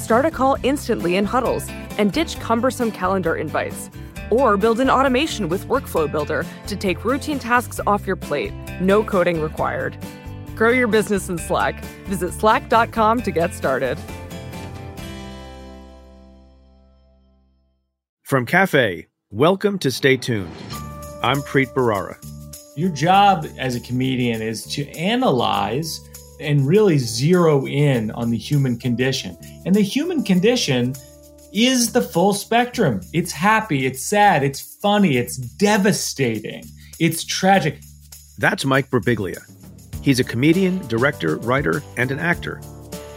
Start a call instantly in huddles and ditch cumbersome calendar invites. Or build an automation with Workflow Builder to take routine tasks off your plate. No coding required. Grow your business in Slack. Visit slack.com to get started. From Cafe, welcome to Stay Tuned. I'm Preet Bharara. Your job as a comedian is to analyze and really zero in on the human condition. And the human condition is the full spectrum. It's happy, it's sad, it's funny, it's devastating, it's tragic. That's Mike Birbiglia. He's a comedian, director, writer, and an actor.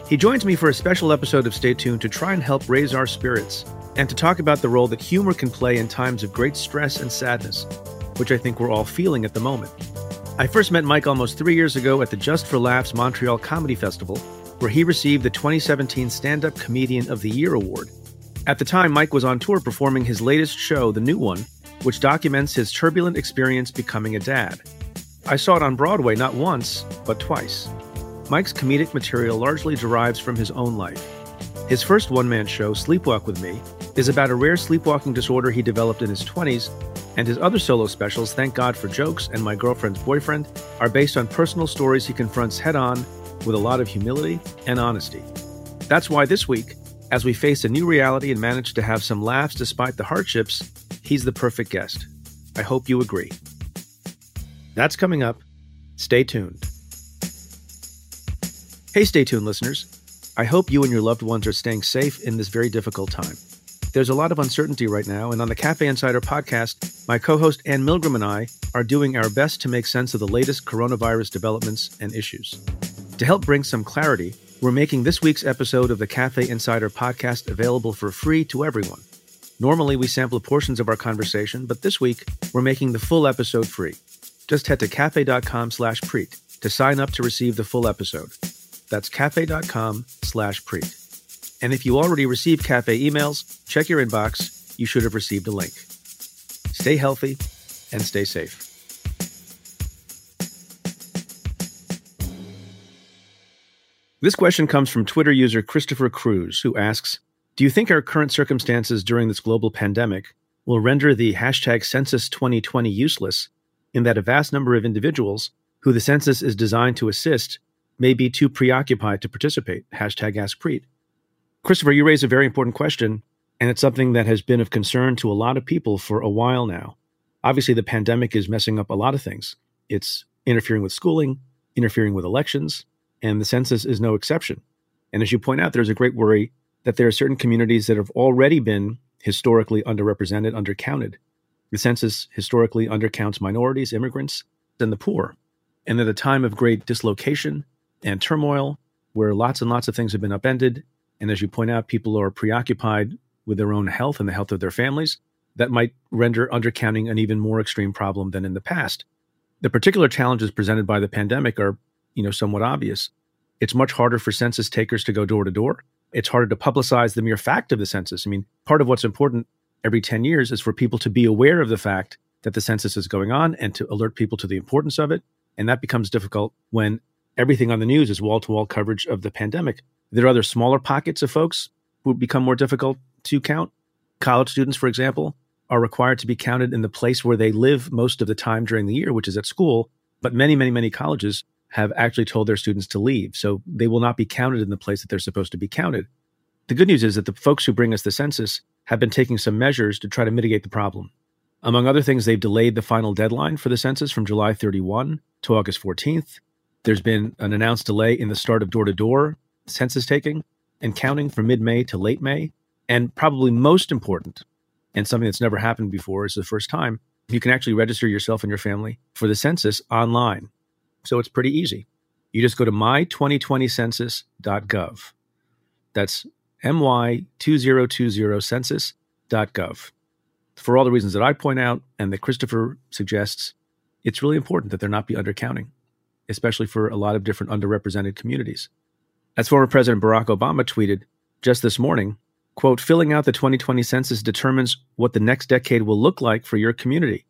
He joins me for a special episode of Stay Tuned to try and help raise our spirits and to talk about the role that humor can play in times of great stress and sadness, which I think we're all feeling at the moment. I first met Mike almost three years ago at the Just for Laughs Montreal Comedy Festival, where he received the 2017 Stand Up Comedian of the Year award. At the time, Mike was on tour performing his latest show, The New One, which documents his turbulent experience becoming a dad. I saw it on Broadway not once, but twice. Mike's comedic material largely derives from his own life. His first one man show, Sleepwalk with Me, is about a rare sleepwalking disorder he developed in his 20s, and his other solo specials, Thank God for Jokes and My Girlfriend's Boyfriend, are based on personal stories he confronts head on with a lot of humility and honesty. That's why this week, as we face a new reality and manage to have some laughs despite the hardships, he's the perfect guest. I hope you agree. That's coming up. Stay tuned. Hey, stay tuned, listeners. I hope you and your loved ones are staying safe in this very difficult time. There's a lot of uncertainty right now, and on the Cafe Insider podcast, my co host Anne Milgram and I are doing our best to make sense of the latest coronavirus developments and issues. To help bring some clarity, we're making this week's episode of the Cafe Insider podcast available for free to everyone. Normally, we sample portions of our conversation, but this week, we're making the full episode free. Just head to cafe.com slash preet to sign up to receive the full episode. That's cafe.com slash preet. And if you already received cafe emails, check your inbox. You should have received a link. Stay healthy and stay safe. This question comes from Twitter user Christopher Cruz, who asks Do you think our current circumstances during this global pandemic will render the hashtag census 2020 useless in that a vast number of individuals who the census is designed to assist may be too preoccupied to participate? Hashtag Ask Preet. Christopher, you raise a very important question, and it's something that has been of concern to a lot of people for a while now. Obviously, the pandemic is messing up a lot of things. It's interfering with schooling, interfering with elections, and the census is no exception. And as you point out, there's a great worry that there are certain communities that have already been historically underrepresented, undercounted. The census historically undercounts minorities, immigrants, and the poor. And at a time of great dislocation and turmoil, where lots and lots of things have been upended, and as you point out, people are preoccupied with their own health and the health of their families, that might render undercounting an even more extreme problem than in the past. The particular challenges presented by the pandemic are, you know, somewhat obvious. It's much harder for census takers to go door to door. It's harder to publicize the mere fact of the census. I mean, part of what's important every 10 years is for people to be aware of the fact that the census is going on and to alert people to the importance of it. And that becomes difficult when everything on the news is wall to wall coverage of the pandemic. There are other smaller pockets of folks who become more difficult to count. College students, for example, are required to be counted in the place where they live most of the time during the year, which is at school. But many, many, many colleges have actually told their students to leave. So they will not be counted in the place that they're supposed to be counted. The good news is that the folks who bring us the census have been taking some measures to try to mitigate the problem. Among other things, they've delayed the final deadline for the census from July 31 to August 14th. There's been an announced delay in the start of door to door census taking and counting from mid May to late May. And probably most important, and something that's never happened before, is the first time you can actually register yourself and your family for the census online. So it's pretty easy. You just go to my2020census.gov. That's my2020census.gov. For all the reasons that I point out and that Christopher suggests, it's really important that there not be undercounting, especially for a lot of different underrepresented communities. As former President Barack Obama tweeted just this morning, quote, filling out the 2020 census determines what the next decade will look like for your community,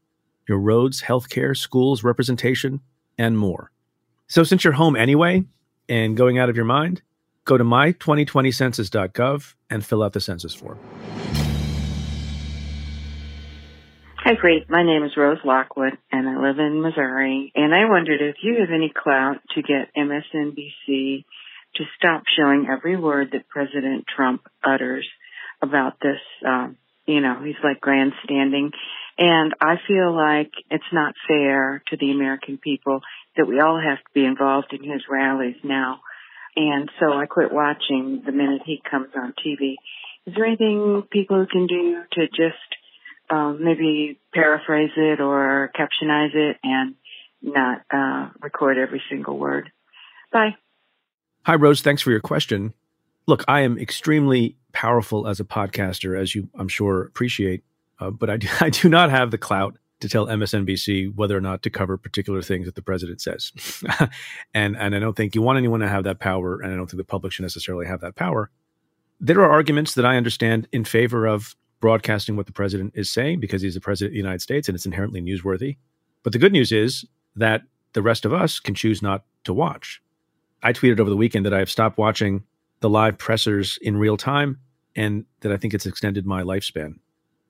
your roads, healthcare, schools, representation, and more. So since you're home anyway and going out of your mind, go to my2020census.gov and fill out the census form. Hi, Preet. My name is Rose Lockwood, and I live in Missouri. And I wondered if you have any clout to get MSNBC to stop showing every word that President Trump utters about this. Um, you know, he's like grandstanding. And I feel like it's not fair to the American people that we all have to be involved in his rallies now. And so I quit watching the minute he comes on TV. Is there anything people can do to just um, maybe paraphrase it or captionize it and not uh, record every single word? Bye. Hi, Rose. Thanks for your question. Look, I am extremely powerful as a podcaster, as you, I'm sure, appreciate, uh, but I do, I do not have the clout to tell MSNBC whether or not to cover particular things that the president says. and, and I don't think you want anyone to have that power, and I don't think the public should necessarily have that power. There are arguments that I understand in favor of broadcasting what the president is saying because he's the president of the United States and it's inherently newsworthy. But the good news is that the rest of us can choose not to watch. I tweeted over the weekend that I have stopped watching the live pressers in real time and that I think it's extended my lifespan.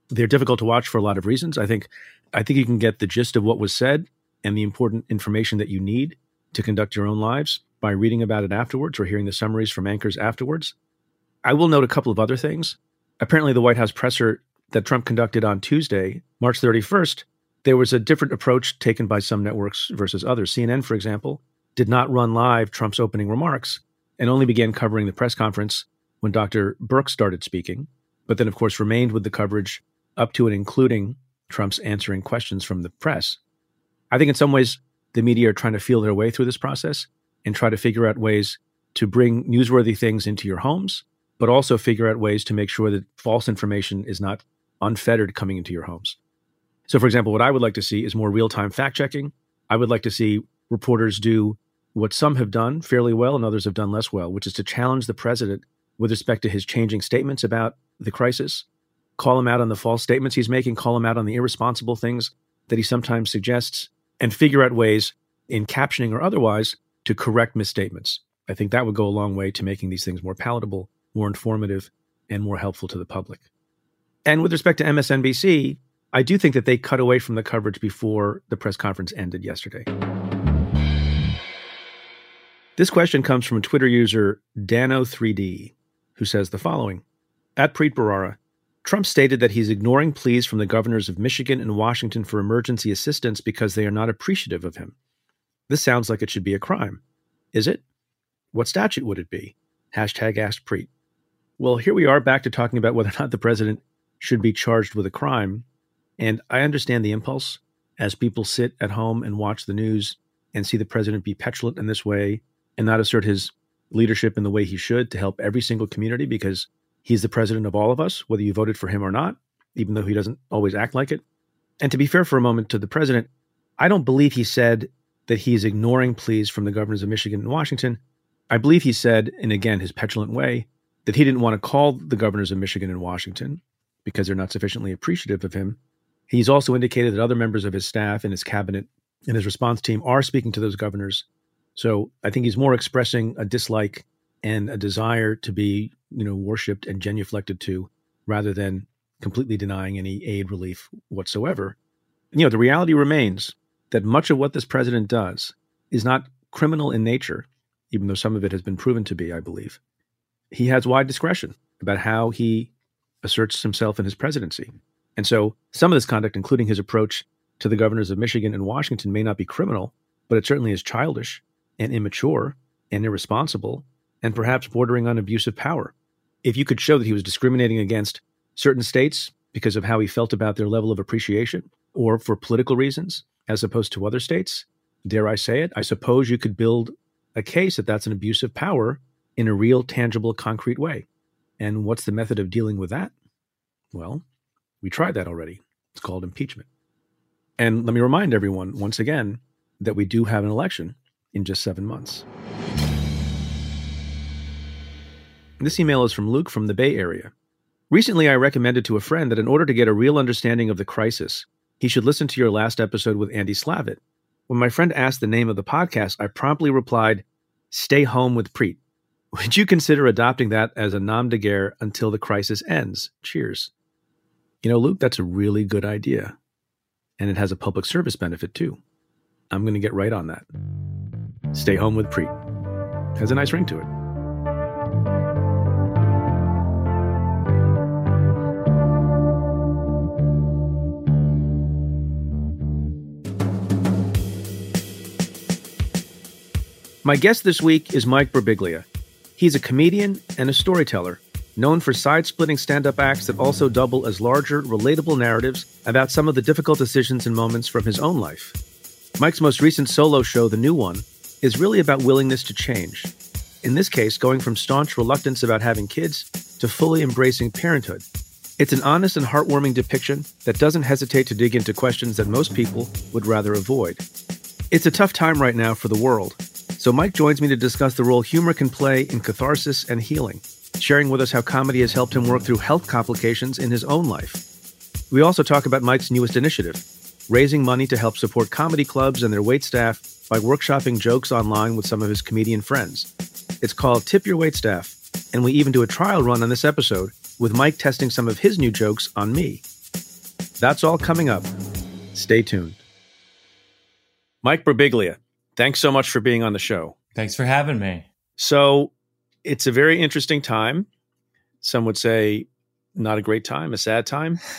They're difficult to watch for a lot of reasons. I think I think you can get the gist of what was said and the important information that you need to conduct your own lives by reading about it afterwards or hearing the summaries from anchors afterwards. I will note a couple of other things. Apparently the White House presser that Trump conducted on Tuesday, March 31st, there was a different approach taken by some networks versus others. CNN, for example, did not run live Trump's opening remarks and only began covering the press conference when Dr. Birx started speaking, but then, of course, remained with the coverage up to and including Trump's answering questions from the press. I think in some ways, the media are trying to feel their way through this process and try to figure out ways to bring newsworthy things into your homes, but also figure out ways to make sure that false information is not unfettered coming into your homes. So, for example, what I would like to see is more real time fact checking. I would like to see reporters do what some have done fairly well and others have done less well, which is to challenge the president with respect to his changing statements about the crisis, call him out on the false statements he's making, call him out on the irresponsible things that he sometimes suggests, and figure out ways in captioning or otherwise to correct misstatements. I think that would go a long way to making these things more palatable, more informative, and more helpful to the public. And with respect to MSNBC, I do think that they cut away from the coverage before the press conference ended yesterday. This question comes from a Twitter user Dano3D, who says the following At Preet Bharara, Trump stated that he's ignoring pleas from the governors of Michigan and Washington for emergency assistance because they are not appreciative of him. This sounds like it should be a crime. Is it? What statute would it be? Hashtag Ask Preet. Well, here we are back to talking about whether or not the president should be charged with a crime. And I understand the impulse as people sit at home and watch the news and see the president be petulant in this way and not assert his leadership in the way he should to help every single community because he's the president of all of us, whether you voted for him or not, even though he doesn't always act like it. And to be fair for a moment to the president, I don't believe he said that he's ignoring pleas from the governors of Michigan and Washington. I believe he said, in again his petulant way, that he didn't want to call the governors of Michigan and Washington because they're not sufficiently appreciative of him. He's also indicated that other members of his staff and his cabinet and his response team are speaking to those governors so I think he's more expressing a dislike and a desire to be, you know, worshipped and genuflected to rather than completely denying any aid relief whatsoever. You know, the reality remains that much of what this president does is not criminal in nature, even though some of it has been proven to be, I believe. he has wide discretion about how he asserts himself in his presidency. And so some of this conduct, including his approach to the governors of Michigan and Washington, may not be criminal, but it certainly is childish and immature and irresponsible and perhaps bordering on abusive power. If you could show that he was discriminating against certain states because of how he felt about their level of appreciation or for political reasons as opposed to other states, dare I say it, I suppose you could build a case that that's an abuse of power in a real, tangible, concrete way. And what's the method of dealing with that? Well, we tried that already. It's called impeachment. And let me remind everyone once again that we do have an election in just seven months. This email is from Luke from the Bay Area. Recently, I recommended to a friend that in order to get a real understanding of the crisis, he should listen to your last episode with Andy Slavitt. When my friend asked the name of the podcast, I promptly replied, Stay Home with Preet. Would you consider adopting that as a nom de guerre until the crisis ends? Cheers. You know, Luke, that's a really good idea. And it has a public service benefit too. I'm going to get right on that. Stay home with Preet. Has a nice ring to it. My guest this week is Mike Birbiglia. He's a comedian and a storyteller, known for side splitting stand up acts that also double as larger, relatable narratives about some of the difficult decisions and moments from his own life. Mike's most recent solo show, The New One, is really about willingness to change. In this case, going from staunch reluctance about having kids to fully embracing parenthood. It's an honest and heartwarming depiction that doesn't hesitate to dig into questions that most people would rather avoid. It's a tough time right now for the world, so Mike joins me to discuss the role humor can play in catharsis and healing, sharing with us how comedy has helped him work through health complications in his own life. We also talk about Mike's newest initiative, raising money to help support comedy clubs and their wait staff by workshopping jokes online with some of his comedian friends. It's called Tip Your Wait Staff, and we even do a trial run on this episode with Mike testing some of his new jokes on me. That's all coming up. Stay tuned. Mike Birbiglia, Thanks so much for being on the show. Thanks for having me. So, it's a very interesting time. Some would say not a great time, a sad time.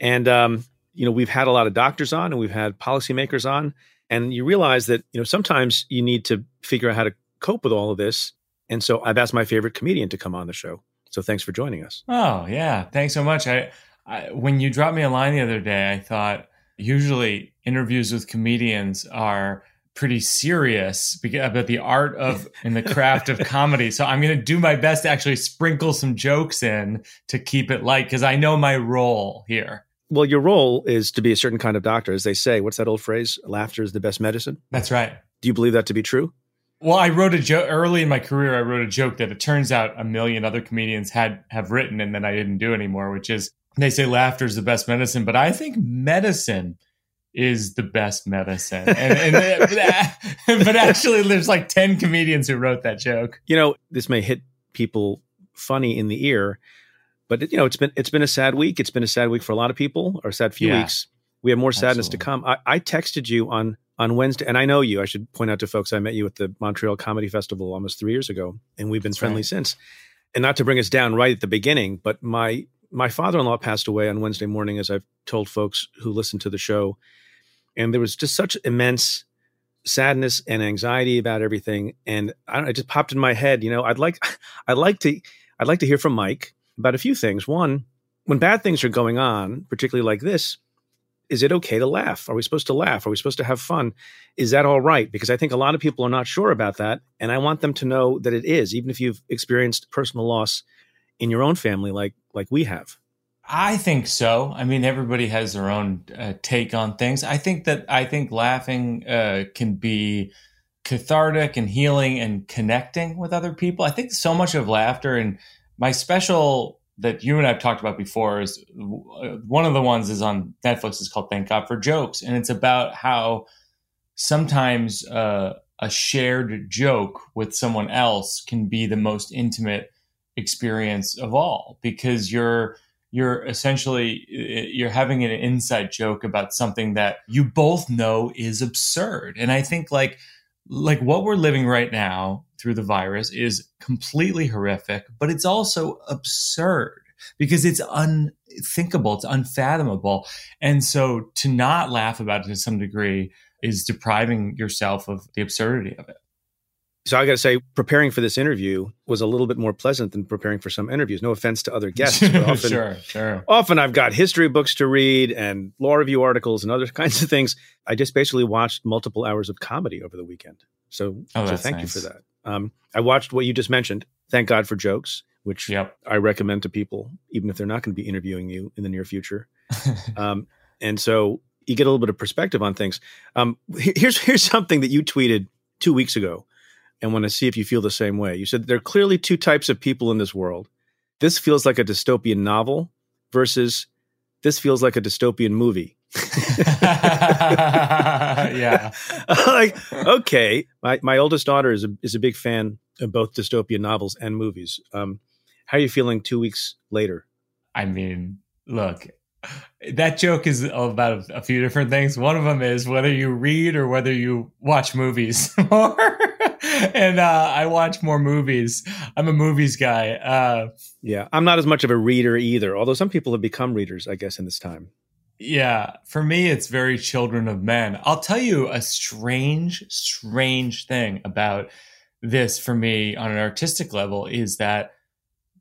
And um, you know, we've had a lot of doctors on and we've had policymakers on, and you realize that, you know, sometimes you need to figure out how to cope with all of this. And so I've asked my favorite comedian to come on the show. So thanks for joining us. Oh, yeah. Thanks so much. I, I when you dropped me a line the other day, I thought usually interviews with comedians are pretty serious about the art of and the craft of comedy. So I'm going to do my best to actually sprinkle some jokes in to keep it light because I know my role here. Well, your role is to be a certain kind of doctor, as they say. What's that old phrase? Laughter is the best medicine. That's right. Do you believe that to be true? Well, I wrote a joke early in my career. I wrote a joke that it turns out a million other comedians had have written, and then I didn't do anymore. Which is they say laughter is the best medicine, but I think medicine is the best medicine. And, and uh, uh, but actually, there's like ten comedians who wrote that joke. You know, this may hit people funny in the ear, but you know, it's been it's been a sad week. It's been a sad week for a lot of people, or a sad few yeah. weeks. We have more sadness Absolutely. to come. I, I texted you on on Wednesday, and I know you. I should point out to folks, I met you at the Montreal Comedy Festival almost three years ago, and we've been That's friendly right. since. And not to bring us down right at the beginning, but my my father in law passed away on Wednesday morning, as I've told folks who listen to the show and there was just such immense sadness and anxiety about everything and I, it just popped in my head you know i'd like i'd like to i'd like to hear from mike about a few things one when bad things are going on particularly like this is it okay to laugh are we supposed to laugh are we supposed to have fun is that all right because i think a lot of people are not sure about that and i want them to know that it is even if you've experienced personal loss in your own family like like we have I think so. I mean, everybody has their own uh, take on things. I think that I think laughing uh, can be cathartic and healing and connecting with other people. I think so much of laughter and my special that you and I've talked about before is uh, one of the ones is on Netflix. is called Thank God for Jokes, and it's about how sometimes uh, a shared joke with someone else can be the most intimate experience of all because you're you're essentially you're having an inside joke about something that you both know is absurd and i think like like what we're living right now through the virus is completely horrific, but it's also absurd because it's unthinkable, it's unfathomable. And so to not laugh about it to some degree is depriving yourself of the absurdity of it. So I got to say, preparing for this interview was a little bit more pleasant than preparing for some interviews. No offense to other guests, but often, sure, sure. often I've got history books to read and law review articles and other kinds of things. I just basically watched multiple hours of comedy over the weekend. So, oh, so thank nice. you for that. Um, I watched what you just mentioned. Thank God for jokes, which yep. I recommend to people, even if they're not going to be interviewing you in the near future. um, and so you get a little bit of perspective on things. Um, here's here's something that you tweeted two weeks ago and want to see if you feel the same way. You said there are clearly two types of people in this world. This feels like a dystopian novel versus this feels like a dystopian movie. yeah. like, okay. My, my oldest daughter is a, is a big fan of both dystopian novels and movies. Um, how are you feeling two weeks later? I mean, look, that joke is about a, few different things. One of them is whether you read or whether you watch movies more. and uh, I watch more movies. I'm a movies guy. Uh, yeah, I'm not as much of a reader either. Although some people have become readers, I guess, in this time. Yeah, for me, it's very Children of Men. I'll tell you a strange, strange thing about this for me on an artistic level is that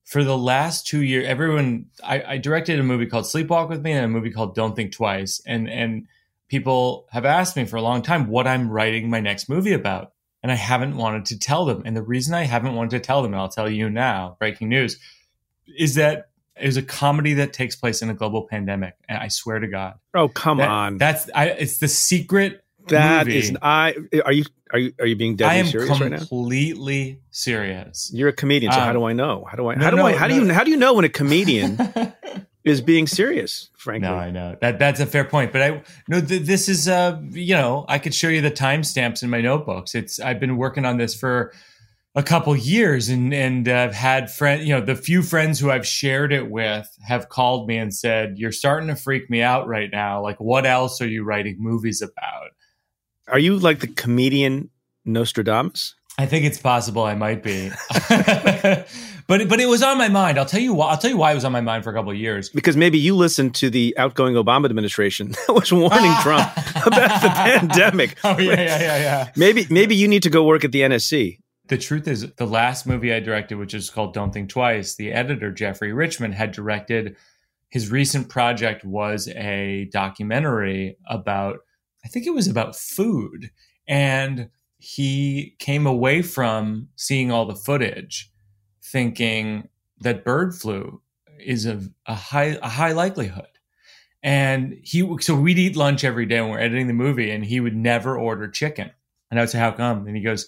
for the last two years, everyone I, I, directed a movie called Sleepwalk with Me and a movie called Don't Think Twice, and and people have asked me for a long time what I'm writing my next movie about, and I haven't wanted to tell them. And the reason I haven't wanted to tell them, and I'll tell you now, breaking news, is that it was a comedy that takes place in a global pandemic. And I swear to God. Oh come that, on! That's I, it's the secret. That movie. is I. Are you are you are you being deadly serious right now? completely serious. You're a comedian, so Um, how do I know? How do I? no, How do no, I? How do no. you? How do you know when a comedian is being serious? Frankly, No, I know that that's a fair point, but I no. Th- this is uh, you know, I could show you the timestamps in my notebooks. It's I've been working on this for a couple years, and and I've had friend, you know, the few friends who I've shared it with have called me and said, "You're starting to freak me out right now. Like, what else are you writing movies about?" are you like the comedian Nostradamus? I think it's possible I might be, but but it was on my mind. I'll tell you why. I'll tell you why it was on my mind for a couple of years. Because maybe you listened to the outgoing Obama administration that was warning Trump about the pandemic. Oh yeah, yeah, yeah, yeah. Maybe maybe you need to go work at the NSC. The truth is, the last movie I directed, which is called Don't Think Twice, the editor Geoffrey Richman had directed. His recent project was a documentary about, I think it was about food, and he came away from seeing all the footage thinking that bird flu is a, a high a high likelihood. And he so we'd eat lunch every day when we're editing the movie and he would never order chicken. And i would say how come? And he goes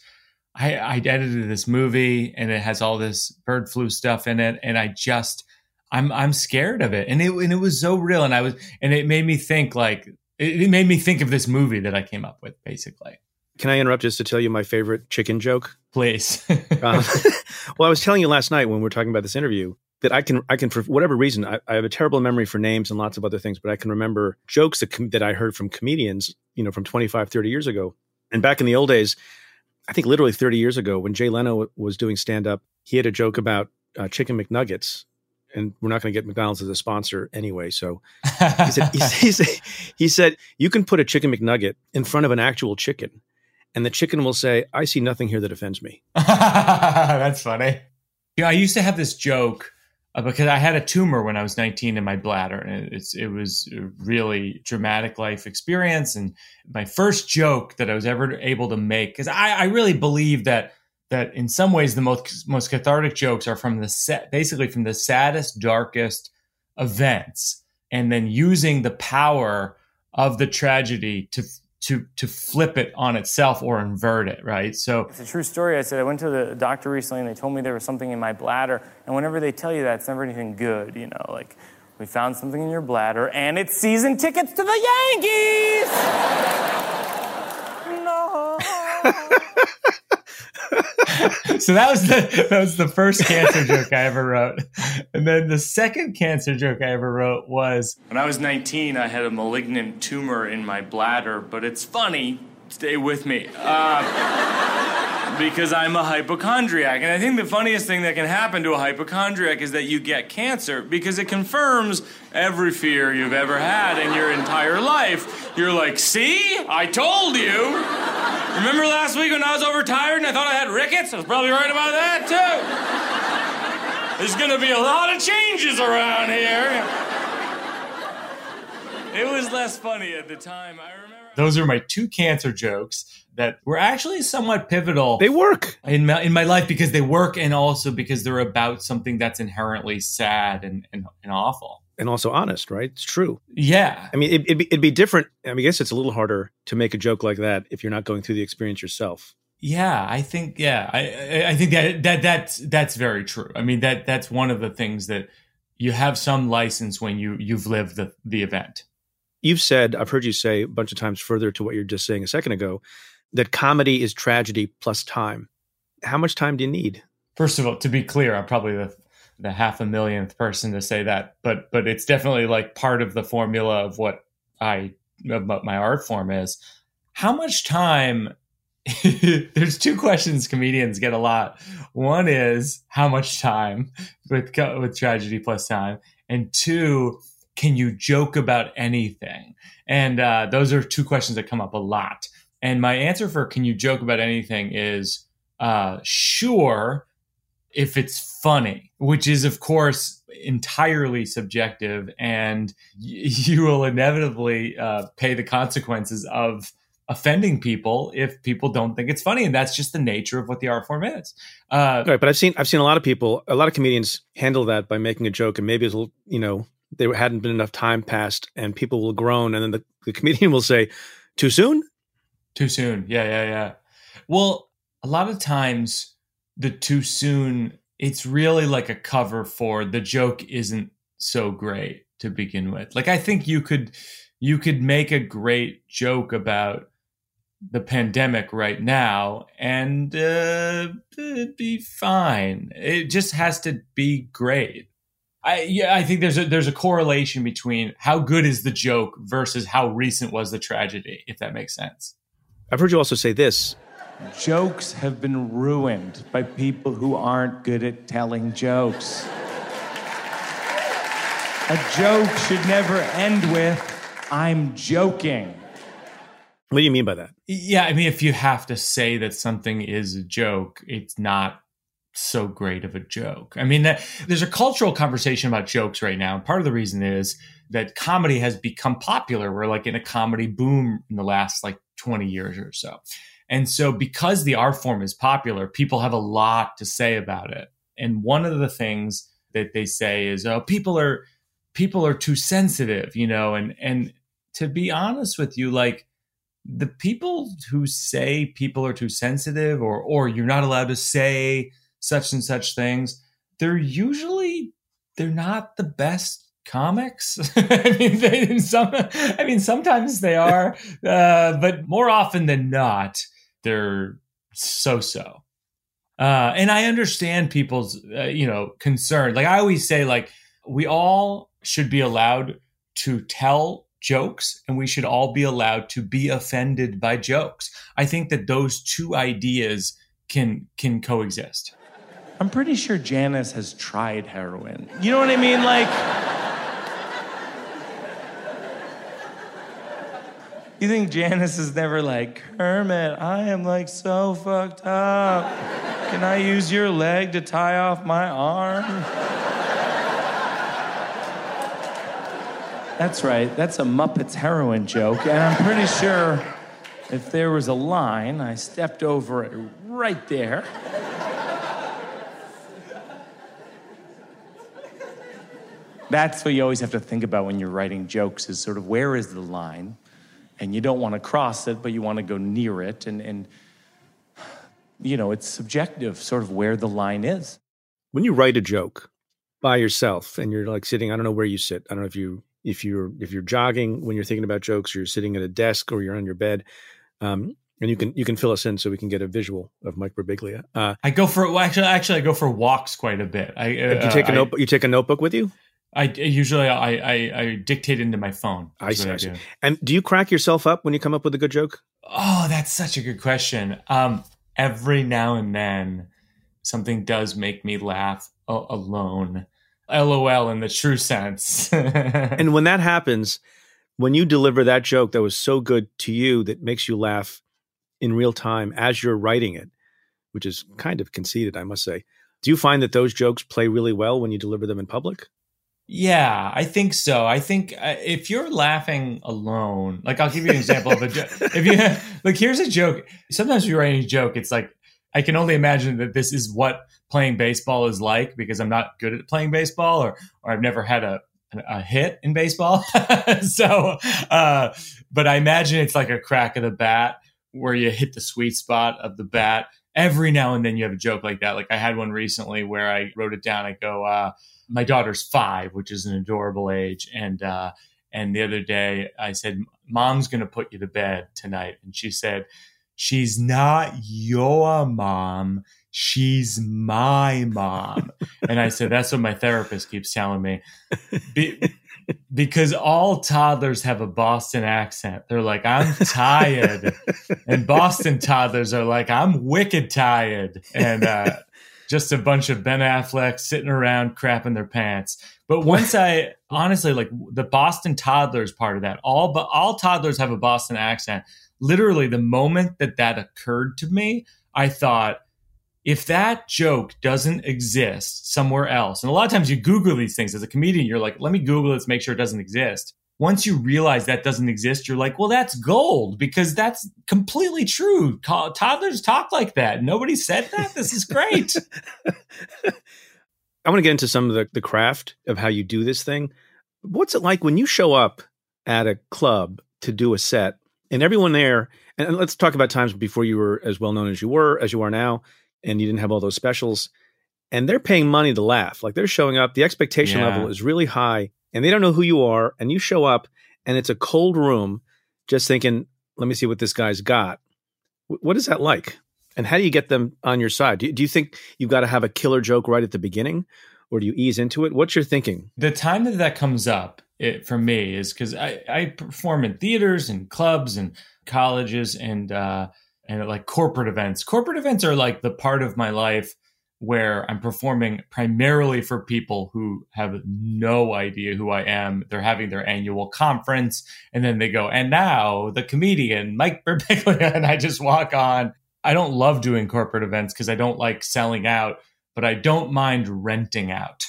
i i edited this movie and it has all this bird flu stuff in it and i just i'm i'm scared of it. And it and it was so real and i was and it made me think like it, it made me think of this movie that i came up with basically Can I interrupt just to tell you my favorite chicken joke? please Um, well, I was telling you last night when we were talking about this interview that I can, I can, for whatever reason, I, I have a terrible memory for names and lots of other things, but I can remember jokes that, com- that I heard from comedians, you know, from 25, 30 years ago. And back in the old days, I think literally 30 years ago, when Jay Leno was doing stand up, he had a joke about uh, chicken McNuggets. And we're not going to get McDonald's as a sponsor anyway. So he said, he, he said, he said, you can put a chicken McNugget in front of an actual chicken, and the chicken will say, I see nothing here that offends me. That's funny. Yeah, I used to have this joke uh, because I had a tumor when I was 19 in my bladder, and it's it was a really dramatic life experience. And my first joke that I was ever able to make, because I, I really believe that that in some ways the most most cathartic jokes are from the set, basically from the saddest, darkest events, and then using the power of the tragedy to to to flip it on itself or invert it, right? So It's a true story. I said I went to the doctor recently and they told me there was something in my bladder. And whenever they tell you that, it's never anything good, you know, like we found something in your bladder and it's season tickets to the Yankees. no. So that was the that was the first cancer joke I ever wrote. And then the second cancer joke I ever wrote was when I was 19 I had a malignant tumor in my bladder, but it's funny. Stay with me. Uh, because I'm a hypochondriac. And I think the funniest thing that can happen to a hypochondriac is that you get cancer because it confirms every fear you've ever had in your entire life. You're like, see? I told you. Remember last week when I was overtired and I thought I had rickets? I was probably right about that too. There's gonna be a lot of changes around here. It was less funny at the time. I remember. Those are my two cancer jokes that were actually somewhat pivotal. They work. in my, in my life because they work and also because they're about something that's inherently sad and, and, and awful. And also honest, right? It's true. Yeah. I mean, it, it'd, be, it'd be different. I, mean, I guess it's a little harder to make a joke like that if you're not going through the experience yourself. Yeah, I think yeah, I I- I think that that that's that's very true. I mean that that's one of the things that you have some license when you you've lived the the event. You've said, I've heard you say a bunch of times further to what you're just saying a second ago, that comedy is tragedy plus time. How much time do you need? First of all, to be clear, I'm probably the the half a millionth person to say that, but but it's definitely like part of the formula of what I of what my art form is. How much time? There's two questions comedians get a lot. One is how much time with with tragedy plus time, and two, can you joke about anything? And uh, those are two questions that come up a lot. And my answer for can you joke about anything is uh, sure if it's funny, which is, of course, entirely subjective, and y- you will inevitably uh, pay the consequences of offending people if people don't think it's funny, and that's just the nature of what the art form is. Uh, Right, but I've seen I've seen a lot of people, a lot of comedians handle that by making a joke, and maybe it's you know there hadn't been enough time passed, and people will groan, and then the, the comedian will say, "Too soon." Too soon. Yeah, yeah, yeah. Well, a lot of times the too soon, it's really like a cover for the joke isn't so great to begin with. Like I think you could you could make a great joke about the pandemic right now and uh, it'd be fine. It just has to be great. I yeah, I think there's a there's a correlation between how good is the joke versus how recent was the tragedy, if that makes sense. I've heard you also say this. Jokes have been ruined by people who aren't good at telling jokes. A joke should never end with, I'm joking. What do you mean by that? Yeah, I mean, if you have to say that something is a joke, it's not so great of a joke. I mean, that, there's a cultural conversation about jokes right now. And part of the reason is that comedy has become popular. We're like in a comedy boom in the last like 20 years or so. And so, because the art form is popular, people have a lot to say about it. And one of the things that they say is, "Oh, people are people are too sensitive," you know. And and to be honest with you, like the people who say people are too sensitive or or you're not allowed to say such and such things, they're usually they're not the best comics. I mean, they, some, I mean, sometimes they are, uh, but more often than not, they're so-so. Uh, and I understand people's, uh, you know, concern. Like I always say, like we all should be allowed to tell jokes, and we should all be allowed to be offended by jokes. I think that those two ideas can can coexist. I'm pretty sure Janice has tried heroin. You know what I mean? Like, you think Janice is never like, Kermit, I am like so fucked up. Can I use your leg to tie off my arm? That's right, that's a Muppets heroin joke, and I'm pretty sure if there was a line, I stepped over it right there. That's what you always have to think about when you're writing jokes is sort of where is the line? And you don't want to cross it, but you want to go near it. And, and you know, it's subjective, sort of where the line is. When you write a joke by yourself and you're like sitting, I don't know where you sit. I don't know if you if you're if you're jogging when you're thinking about jokes, or you're sitting at a desk or you're on your bed. Um, and you can you can fill us in so we can get a visual of Mike Birbiglia. Uh, I go for well, actually actually I go for walks quite a bit. I do you take a I- notebook? You take a notebook with you? I usually I, I, I dictate into my phone. I see. I see. And do you crack yourself up when you come up with a good joke? Oh, that's such a good question. Um, every now and then, something does make me laugh a- alone. LOL in the true sense. and when that happens, when you deliver that joke that was so good to you that makes you laugh in real time as you're writing it, which is kind of conceited, I must say. Do you find that those jokes play really well when you deliver them in public? Yeah, I think so. I think uh, if you're laughing alone, like I'll give you an example of a joke. If you like, here's a joke. Sometimes you write a joke, it's like I can only imagine that this is what playing baseball is like because I'm not good at playing baseball, or or I've never had a a hit in baseball. so, uh, but I imagine it's like a crack of the bat where you hit the sweet spot of the bat. Every now and then you have a joke like that. Like I had one recently where I wrote it down. I go, uh, my daughter's five, which is an adorable age. And, uh, and the other day I said, mom's going to put you to bed tonight. And she said, she's not your mom. She's my mom. and I said, that's what my therapist keeps telling me. Be- because all toddlers have a Boston accent. They're like, I'm tired. and Boston toddlers are like, I'm wicked tired. And, uh, just a bunch of Ben Affleck sitting around crapping their pants. But once I honestly like the Boston toddlers part of that, all but all toddlers have a Boston accent. Literally, the moment that that occurred to me, I thought, if that joke doesn't exist somewhere else, and a lot of times you Google these things as a comedian, you're like, let me Google this, make sure it doesn't exist once you realize that doesn't exist, you're like, well, that's gold because that's completely true. Toddlers talk like that. Nobody said that. This is great. I want to get into some of the, the craft of how you do this thing. What's it like when you show up at a club to do a set and everyone there, and let's talk about times before you were as well known as you were, as you are now, and you didn't have all those specials, and they're paying money to laugh. Like they're showing up, the expectation yeah. level is really high and they don't know who you are, and you show up and it's a cold room, just thinking, let me see what this guy's got. what is that like? And how do you get them on your side? Do you, do you think you've got to have a killer joke right at the beginning, or do you ease into it? What's your thinking? The time that that comes up it, for me is because I, I perform in theaters and clubs and colleges and uh, and like corporate events. Corporate events are like the part of my life where I'm performing primarily for people who have no idea who I am. They're having their annual conference, and then they go, and now the comedian Mike Birbiglia, and I just walk on. I don't love doing corporate events because I don't like selling out, but I don't mind renting out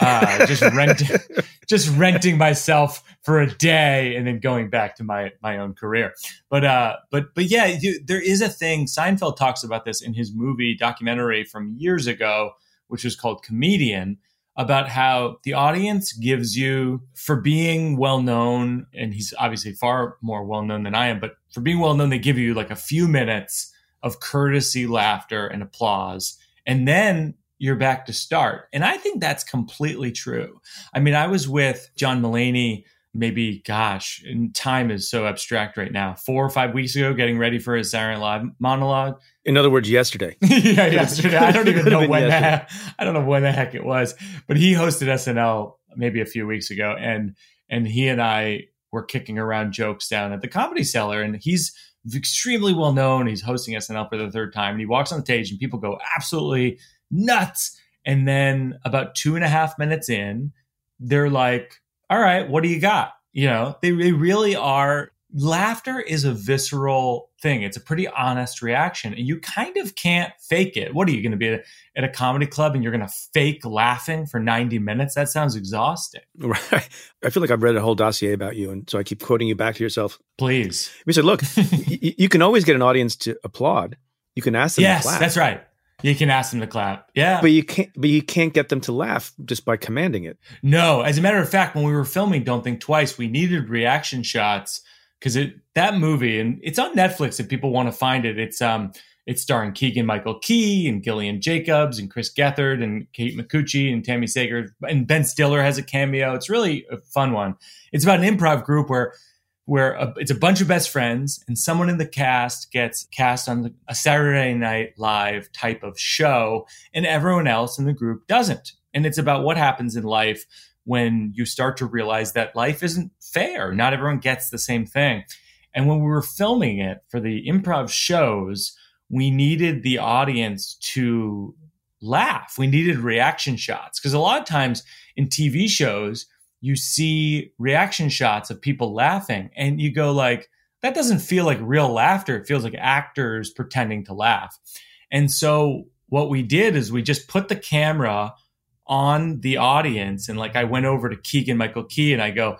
uh, just renting, just renting myself for a day and then going back to my my own career. But uh, but but yeah, you, there is a thing. Seinfeld talks about this in his movie documentary from years ago, which was called Comedian, about how the audience gives you for being well known, and he's obviously far more well known than I am, but for being well known, they give you like a few minutes of courtesy, laughter, and applause. And then you're back to start. And I think that's completely true. I mean, I was with John Mulaney maybe, gosh, time is so abstract right now. Four or five weeks ago, getting ready for his Saturday Live monologue. In other words, yesterday. yeah, yesterday. I don't even know when that. I don't know when the heck it was, but he hosted SNL maybe a few weeks ago, and and he and I were kicking around jokes down at the Comedy Cellar, and he's extremely well known. He's hosting SNL for the third time, and he walks on stage, and people go absolutely nuts. And then about two and a half minutes in, they're like, all right, what do you got? You know, they, they really are. Laughter is a visceral thing. It's a pretty honest reaction, and you kind of can't fake it. What are you going to be at, at a comedy club and you're going to fake laughing for 90 minutes? That sounds exhausting. Right. I feel like I've read a whole dossier about you, and so I keep quoting you back to yourself. Please. We said, look, y- you can always get an audience to applaud. You can ask them. Yes, that's right. You can ask them to clap. Yeah. But you can't but you can't get them to laugh just by commanding it. No. As a matter of fact, when we were filming Don't Think Twice, we needed reaction shots because it that movie and it's on Netflix if people want to find it. It's um it's starring Keegan Michael Key and Gillian Jacobs and Chris Gethard and Kate Micucci and Tami Sagher and Ben Stiller has a cameo. It's really a fun one. It's about an improv group where where a, it's a bunch of best friends and someone in the cast gets cast on a Saturday Night Live type of show, and everyone else in the group doesn't. And it's about what happens in life when you start to realize that life isn't fair. Not everyone gets the same thing. And when we were filming it for the improv shows, we needed the audience to laugh. We needed reaction shots because a lot of times in TV shows, you see reaction shots of people laughing and you go like, that doesn't feel like real laughter. It feels like actors pretending to laugh. And so what we did is we just put the camera on the audience and like I went over to Keegan Michael Key and I go,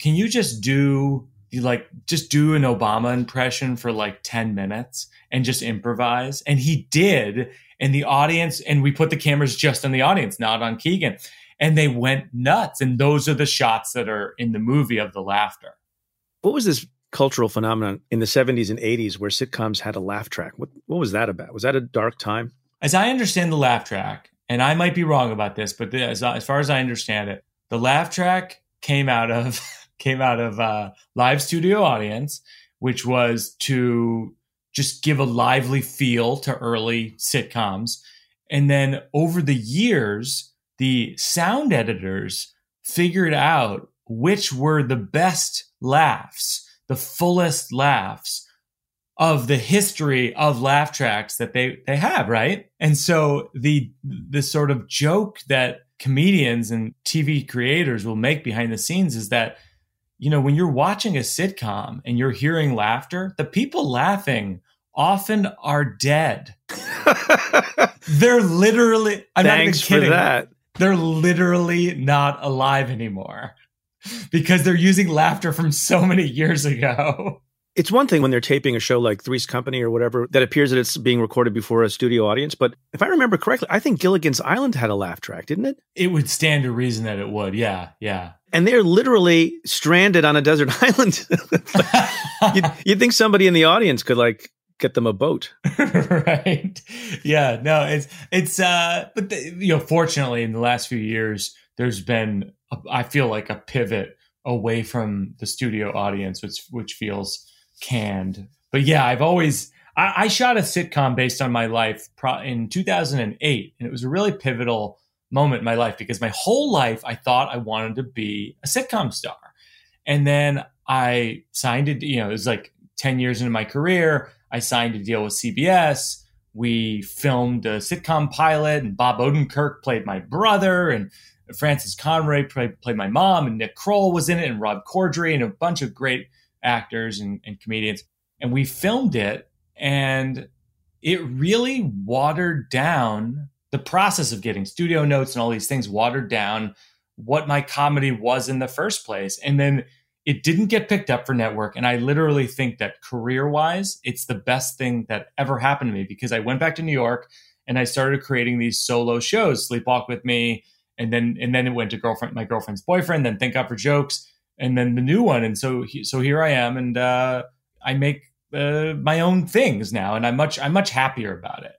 "Can you just do like just do an Obama impression for like 10 minutes and just improvise?" And he did and the audience and we put the cameras just on the audience, not on Keegan. And they went nuts and those are the shots that are in the movie of the laughter. What was this cultural phenomenon in the 70s and 80s where sitcoms had a laugh track? What what was that about? Was that a dark time? As I understand the laugh track, and I might be wrong about this, but as, as far as I understand it, the laugh track came out of came out of uh, live studio audience, which was to just give a lively feel to early sitcoms, and then over the years, the sound editors figured out which were the best laughs, the fullest laughs of the history of laugh tracks that they they have, right? And so the the sort of joke that comedians and TV creators will make behind the scenes is that you know, when you're watching a sitcom and you're hearing laughter, the people laughing often are dead. They're literally I'm Thanks not even kidding. for that. They're literally not alive anymore because they're using laughter from so many years ago. It's one thing when they're taping a show like Three's Company or whatever that appears that it's being recorded before a studio audience. But if I remember correctly, I think Gilligan's Island had a laugh track, didn't it? It would stand to reason that it would. Yeah, yeah. And they're literally stranded on a desert island. you'd, you'd think somebody in the audience could like get them a boat. right. Yeah. No, it's it's uh but the, you know fortunately in the last few years there's been a, I feel like a pivot away from the studio audience which which feels canned. But yeah, I've always I, I shot a sitcom based on my life pro, in 2008 and it was a really pivotal moment in my life because my whole life I thought I wanted to be a sitcom star. And then I signed it, you know, it was like 10 years into my career. I signed a deal with CBS. We filmed a sitcom pilot, and Bob Odenkirk played my brother, and Frances Conroy played, played my mom, and Nick Kroll was in it, and Rob Corddry, and a bunch of great actors and, and comedians. And we filmed it, and it really watered down the process of getting studio notes and all these things, watered down what my comedy was in the first place. And then it didn't get picked up for network. And I literally think that career wise, it's the best thing that ever happened to me because I went back to New York and I started creating these solo shows, Sleepwalk with Me, and then and then it went to girlfriend, my girlfriend's boyfriend, then Thank God for Jokes, and then the new one. And so so here I am, and uh, I make uh, my own things now, and I'm much I'm much happier about it.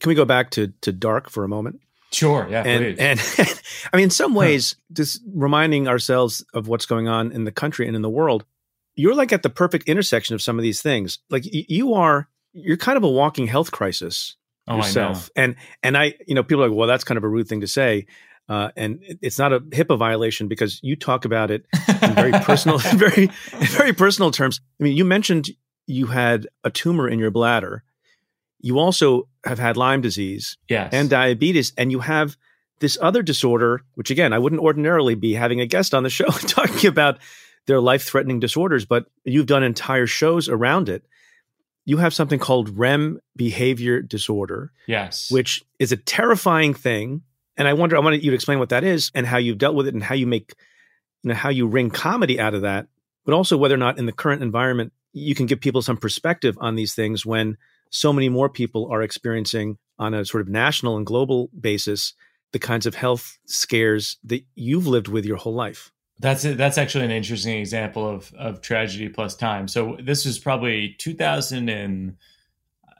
Can we go back to to Dark for a moment? Sure, yeah, and, please. and I mean, in some ways, just reminding ourselves of what's going on in the country and in the world, you're like at the perfect intersection of some of these things. Like y- you are, you're kind of a walking health crisis Oh, yourself. And and I, you know, people are like, well, that's kind of a rude thing to say. Uh, and it's not a HIPAA violation because you talk about it in very personal, very, in very personal terms. I mean, you mentioned you had a tumor in your bladder. You also have had Lyme disease yes, and diabetes, and you have this other disorder, which again, I wouldn't ordinarily be having a guest on the show talking about their life threatening disorders, but you've done entire shows around it. You have something called REM behavior disorder, yes, which is a terrifying thing. And I wonder, I wanted you to explain what that is and how you've dealt with it and how you make, you know, how you wring comedy out of that, but also whether or not in the current environment you can give people some perspective on these things when so many more people are experiencing on a sort of national and global basis the kinds of health scares that you've lived with your whole life. That's it. That's actually an interesting example of of tragedy plus time. So this was probably 2000 and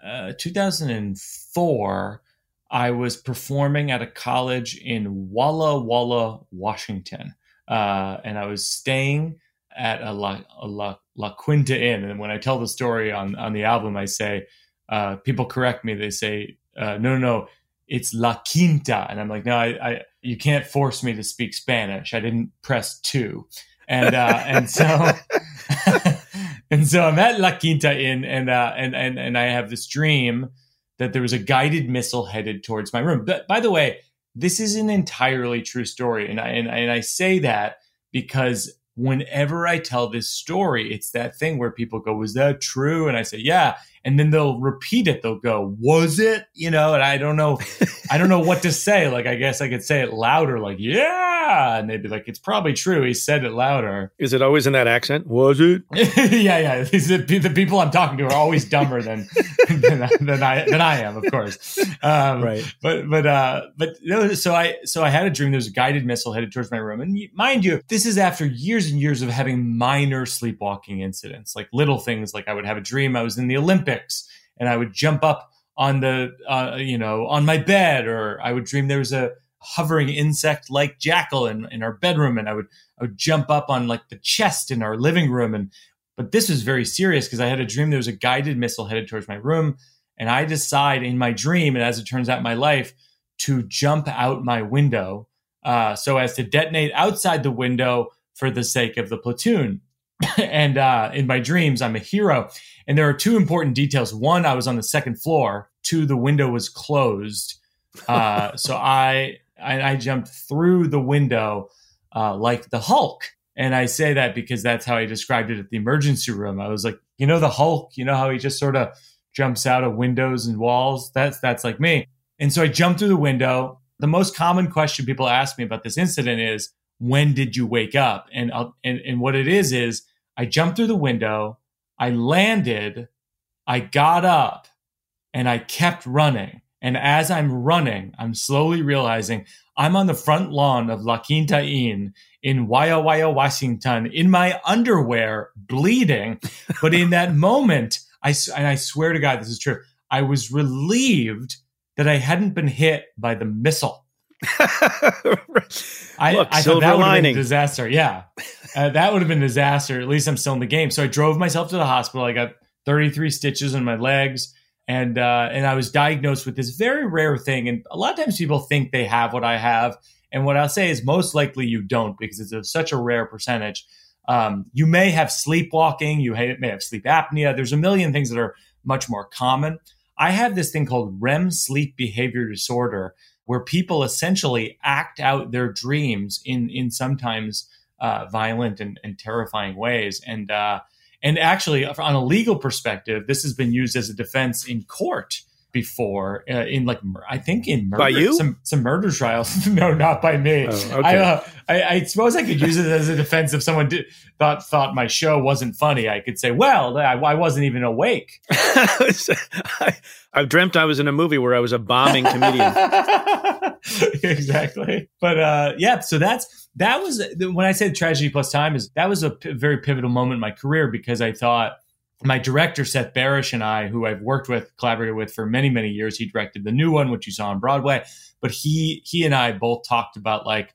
uh, 2004. I was performing at a college in Walla Walla, Washington, uh, and I was staying at a La, a La, La Quinta Inn. And when I tell the story on on the album, I say uh, people correct me. They say uh, no, no, no. it's La Quinta. And I'm like, no, I, I you can't force me to speak Spanish. I didn't press two. And, uh, and so, and so I'm at La Quinta Inn and, uh, and, and, and I have this dream that there was a guided missile headed towards my room. But by the way, this is an entirely true story. And I, and, and I say that because whenever I tell this story, it's that thing where people go, Was that true? And I say, Yeah and then they'll repeat it. They'll go, "Was it?" You know, and I don't know, I don't know what to say. Like, I guess I could say it louder, like, "Yeah," and they'd be like, "It's probably true." He said it louder. Is it always in that accent? Was it? yeah, yeah. The, the, people I'm talking to are always dumber than than, than, I than I am, of course. Um, right. But but uh, but so I so I had a dream. There was a guided missile headed towards my room, and mind you, this is after years and years of having minor sleepwalking incidents, like little things. Like I would have a dream I was in the Olympics and I would jump up on the uh, you know on my bed or I would dream there was a hovering insect like jackal in, in our bedroom and I would I would jump up on like the chest in our living room and but this was very serious because I had a dream there was a guided missile headed towards my room and I decide in my dream and as it turns out my life to jump out my window uh, so as to detonate outside the window for the sake of the platoon. And uh, in my dreams I'm a hero and there are two important details. One, I was on the second floor. Two, the window was closed. Uh, so I, I, I jumped through the window uh, like the Hulk. And I say that because that's how I described it at the emergency room. I was like, you know, the Hulk. You know how he just sort of jumps out of windows and walls. That's that's like me. And so I jumped through the window. The most common question people ask me about this incident is, when did you wake up? And and and what it is is I jumped through the window. I landed, I got up, and I kept running. And as I'm running, I'm slowly realizing I'm on the front lawn of La Quinta Inn in Walla Walla, Washington, in my underwear, bleeding. But in that moment, I and I swear to God, this is true. I was relieved that I hadn't been hit by the missile. I, Look, I thought that would have been a disaster. Yeah, uh, that would have been a disaster. At least I'm still in the game. So I drove myself to the hospital. I got 33 stitches in my legs, and uh, and I was diagnosed with this very rare thing. And a lot of times people think they have what I have, and what I'll say is most likely you don't because it's a, such a rare percentage. Um, you may have sleepwalking. You may have sleep apnea. There's a million things that are much more common. I have this thing called REM sleep behavior disorder where people essentially act out their dreams in in sometimes uh, violent and, and, terrifying ways. And uh, and actually, on a legal perspective, this has been used as a defense in court before uh, in like I think in murder, by you some some murder trials. no, not by me. Oh, okay. I, uh, I, I, suppose I could use it as a defense if someone did, thought thought my show wasn't funny. I could say, well, I, I wasn't even awake. I, I've dreamt I was in a movie where I was a bombing comedian. exactly. But uh, yeah, so that's that was when I said tragedy plus time is that was a p- very pivotal moment in my career because I thought my director Seth Barrish and I, who I've worked with, collaborated with for many many years, he directed the new one which you saw on Broadway. But he he and I both talked about like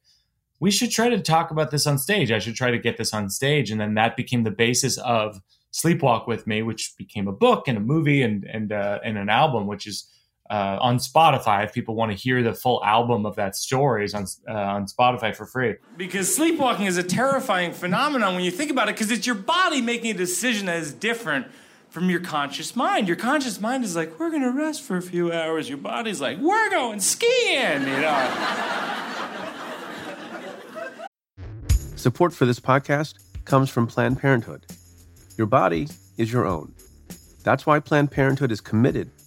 we should try to talk about this on stage. I should try to get this on stage, and then that became the basis of Sleepwalk with Me, which became a book and a movie and and uh, and an album, which is uh, on Spotify. If people want to hear the full album of that story, is on uh, on Spotify for free. Because sleepwalking is a terrifying phenomenon when you think about it, because it's your body making a decision that is different from your conscious mind. Your conscious mind is like, "We're going to rest for a few hours." Your body's like, "We're going skiing," you know. Support for this podcast comes from Planned Parenthood. Your body is your own. That's why Planned Parenthood is committed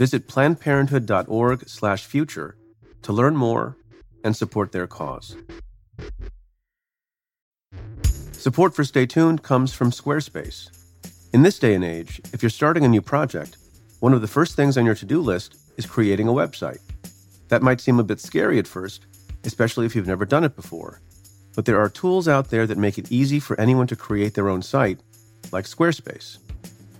Visit plannedparenthood.org/future to learn more and support their cause. Support for Stay Tuned comes from Squarespace. In this day and age, if you're starting a new project, one of the first things on your to-do list is creating a website. That might seem a bit scary at first, especially if you've never done it before. But there are tools out there that make it easy for anyone to create their own site, like Squarespace.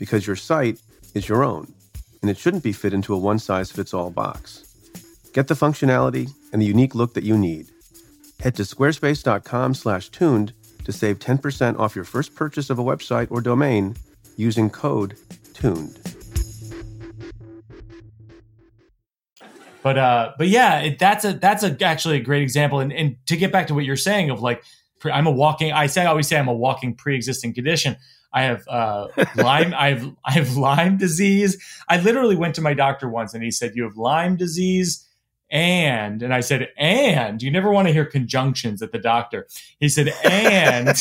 because your site is your own and it shouldn't be fit into a one size fits all box. Get the functionality and the unique look that you need. Head to squarespace.com/tuned to save 10% off your first purchase of a website or domain using code TUNED. But uh, but yeah, it, that's a that's a, actually a great example. And, and to get back to what you're saying of like, I'm a walking. I say I always say I'm a walking pre-existing condition. I have uh, Lyme. I have I have Lyme disease. I literally went to my doctor once, and he said, "You have Lyme disease." And and I said, and you never want to hear conjunctions at the doctor. He said, and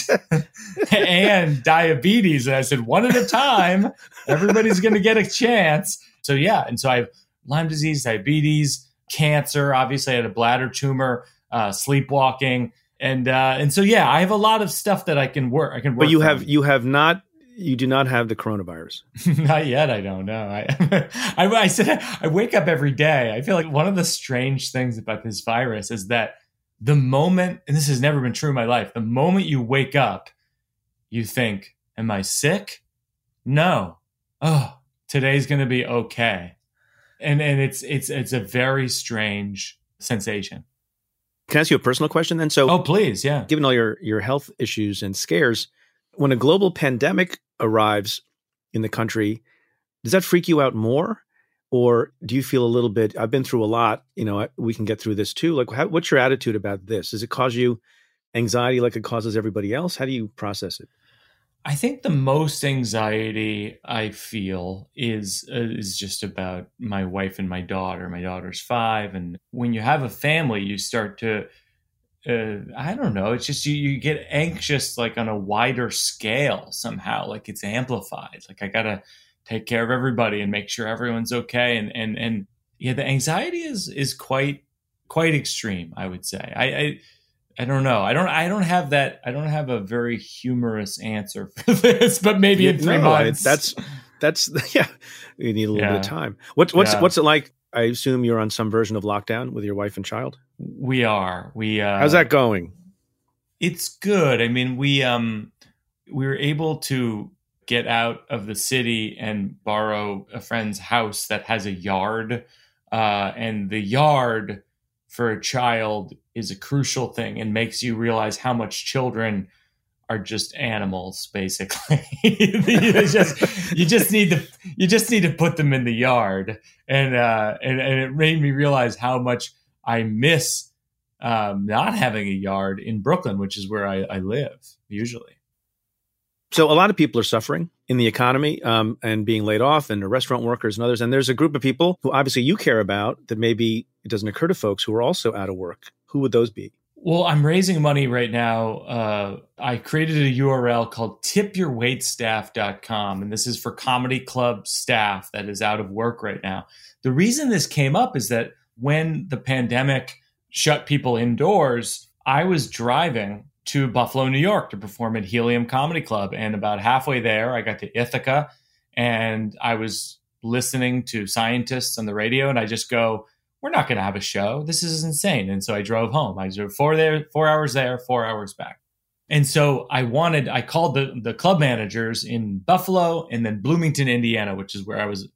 and diabetes. And I said, one at a time. Everybody's going to get a chance. So yeah, and so I have Lyme disease, diabetes, cancer. Obviously, I had a bladder tumor, uh, sleepwalking and uh, and so yeah, I have a lot of stuff that I can work. I can work. But you have you have not you do not have the coronavirus. not yet. I don't know. I, I I said I wake up every day. I feel like one of the strange things about this virus is that the moment, and this has never been true in my life, the moment you wake up, you think, "Am I sick?" No. Oh, today's going to be okay. And and it's it's it's a very strange sensation. Can I ask you a personal question then? So, oh, please, yeah. Given all your your health issues and scares, when a global pandemic arrives in the country, does that freak you out more, or do you feel a little bit? I've been through a lot. You know, we can get through this too. Like, how, what's your attitude about this? Does it cause you anxiety like it causes everybody else? How do you process it? I think the most anxiety I feel is uh, is just about my wife and my daughter. My daughter's five, and when you have a family, you start to uh, I don't know. It's just you, you get anxious like on a wider scale somehow. Like it's amplified. Like I gotta take care of everybody and make sure everyone's okay. And and and yeah, the anxiety is is quite quite extreme. I would say. I, I I don't know. I don't. I don't have that. I don't have a very humorous answer for this. But maybe in three months. That's that's yeah. You need a little yeah. bit of time. What, what's yeah. what's it like? I assume you're on some version of lockdown with your wife and child. We are. We. Uh, How's that going? It's good. I mean, we um we were able to get out of the city and borrow a friend's house that has a yard, uh, and the yard for a child is a crucial thing and makes you realize how much children are just animals basically. You just you just need to you just need to put them in the yard. And uh and, and it made me realize how much i miss um not having a yard in brooklyn which is where i, I live usually. So a lot of people are suffering in the economy um, and being laid off, and the restaurant workers and others. And there's a group of people who obviously you care about that maybe it doesn't occur to folks who are also out of work. Who would those be? Well, I'm raising money right now. Uh, I created a URL called tipyourwaitstaff.com, and this is for comedy club staff that is out of work right now. The reason this came up is that when the pandemic shut people indoors, I was driving to Buffalo, New York to perform at Helium Comedy Club. And about halfway there, I got to Ithaca and I was listening to scientists on the radio. And I just go, we're not going to have a show. This is insane. And so I drove home. I drove four there, four hours there, four hours back. And so I wanted, I called the, the club managers in Buffalo and then Bloomington, Indiana, which is where I was,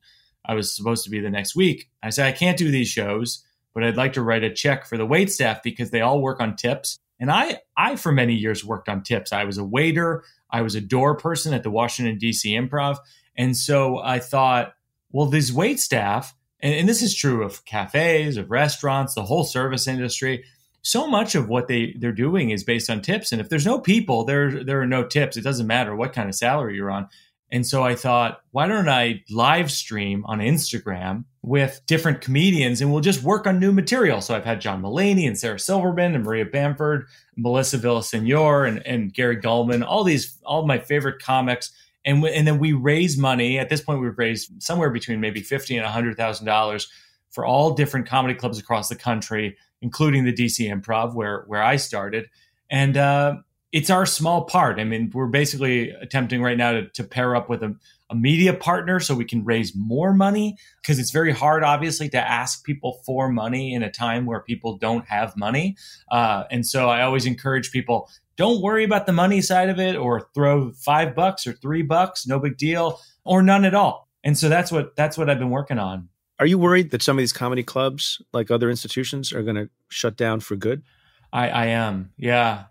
I was supposed to be the next week. I said, I can't do these shows, but I'd like to write a check for the wait staff because they all work on tips And I, I for many years worked on tips. I was a waiter. I was a door person at the Washington D.C. Improv, and so I thought, well, these wait staff, and, and this is true of cafes, of restaurants, the whole service industry. So much of what they they're doing is based on tips, and if there's no people, there there are no tips. It doesn't matter what kind of salary you're on. And so I thought, why don't I live stream on Instagram with different comedians and we'll just work on new material. So I've had John Mulaney and Sarah Silverman and Maria Bamford, Melissa Villasenor and, and Gary Gulman, all these, all my favorite comics. And, w- and then we raise money. At this point, we've raised somewhere between maybe fifty and hundred thousand dollars for all different comedy clubs across the country, including the DC Improv, where where I started. And uh, it's our small part. I mean, we're basically attempting right now to, to pair up with a, a, media partner so we can raise more money because it's very hard, obviously, to ask people for money in a time where people don't have money. Uh, and so I always encourage people don't worry about the money side of it or throw five bucks or three bucks, no big deal, or none at all. And so that's what that's what I've been working on. Are you worried that some of these comedy clubs, like other institutions, are going to shut down for good? I, I am. Yeah.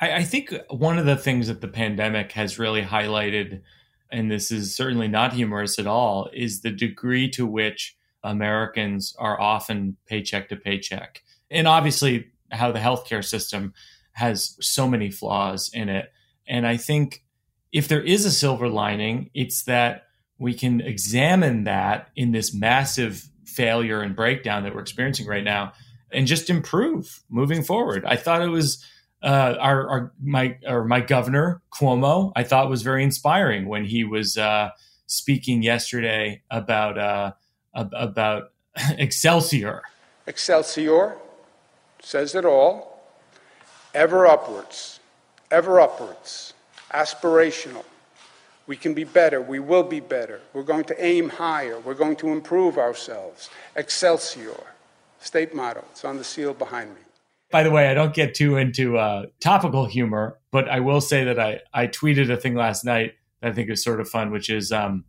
I, I think one of the things that the pandemic has really highlighted, and this is certainly not humorous at all, is the degree to which Americans are often paycheck to paycheck. And obviously, how the healthcare system has so many flaws in it. And I think if there is a silver lining, it's that we can examine that in this massive failure and breakdown that we're experiencing right now and just improve moving forward. I thought it was uh, our, our my or my governor Cuomo, I thought was very inspiring when he was uh, speaking yesterday about uh, about Excelsior. Excelsior says it all. Ever upwards, ever upwards, aspirational. We can be better. We will be better. We're going to aim higher. We're going to improve ourselves. Excelsior, state motto. It's on the seal behind me. By the way, I don't get too into uh, topical humor, but I will say that I, I tweeted a thing last night that I think is sort of fun, which is um,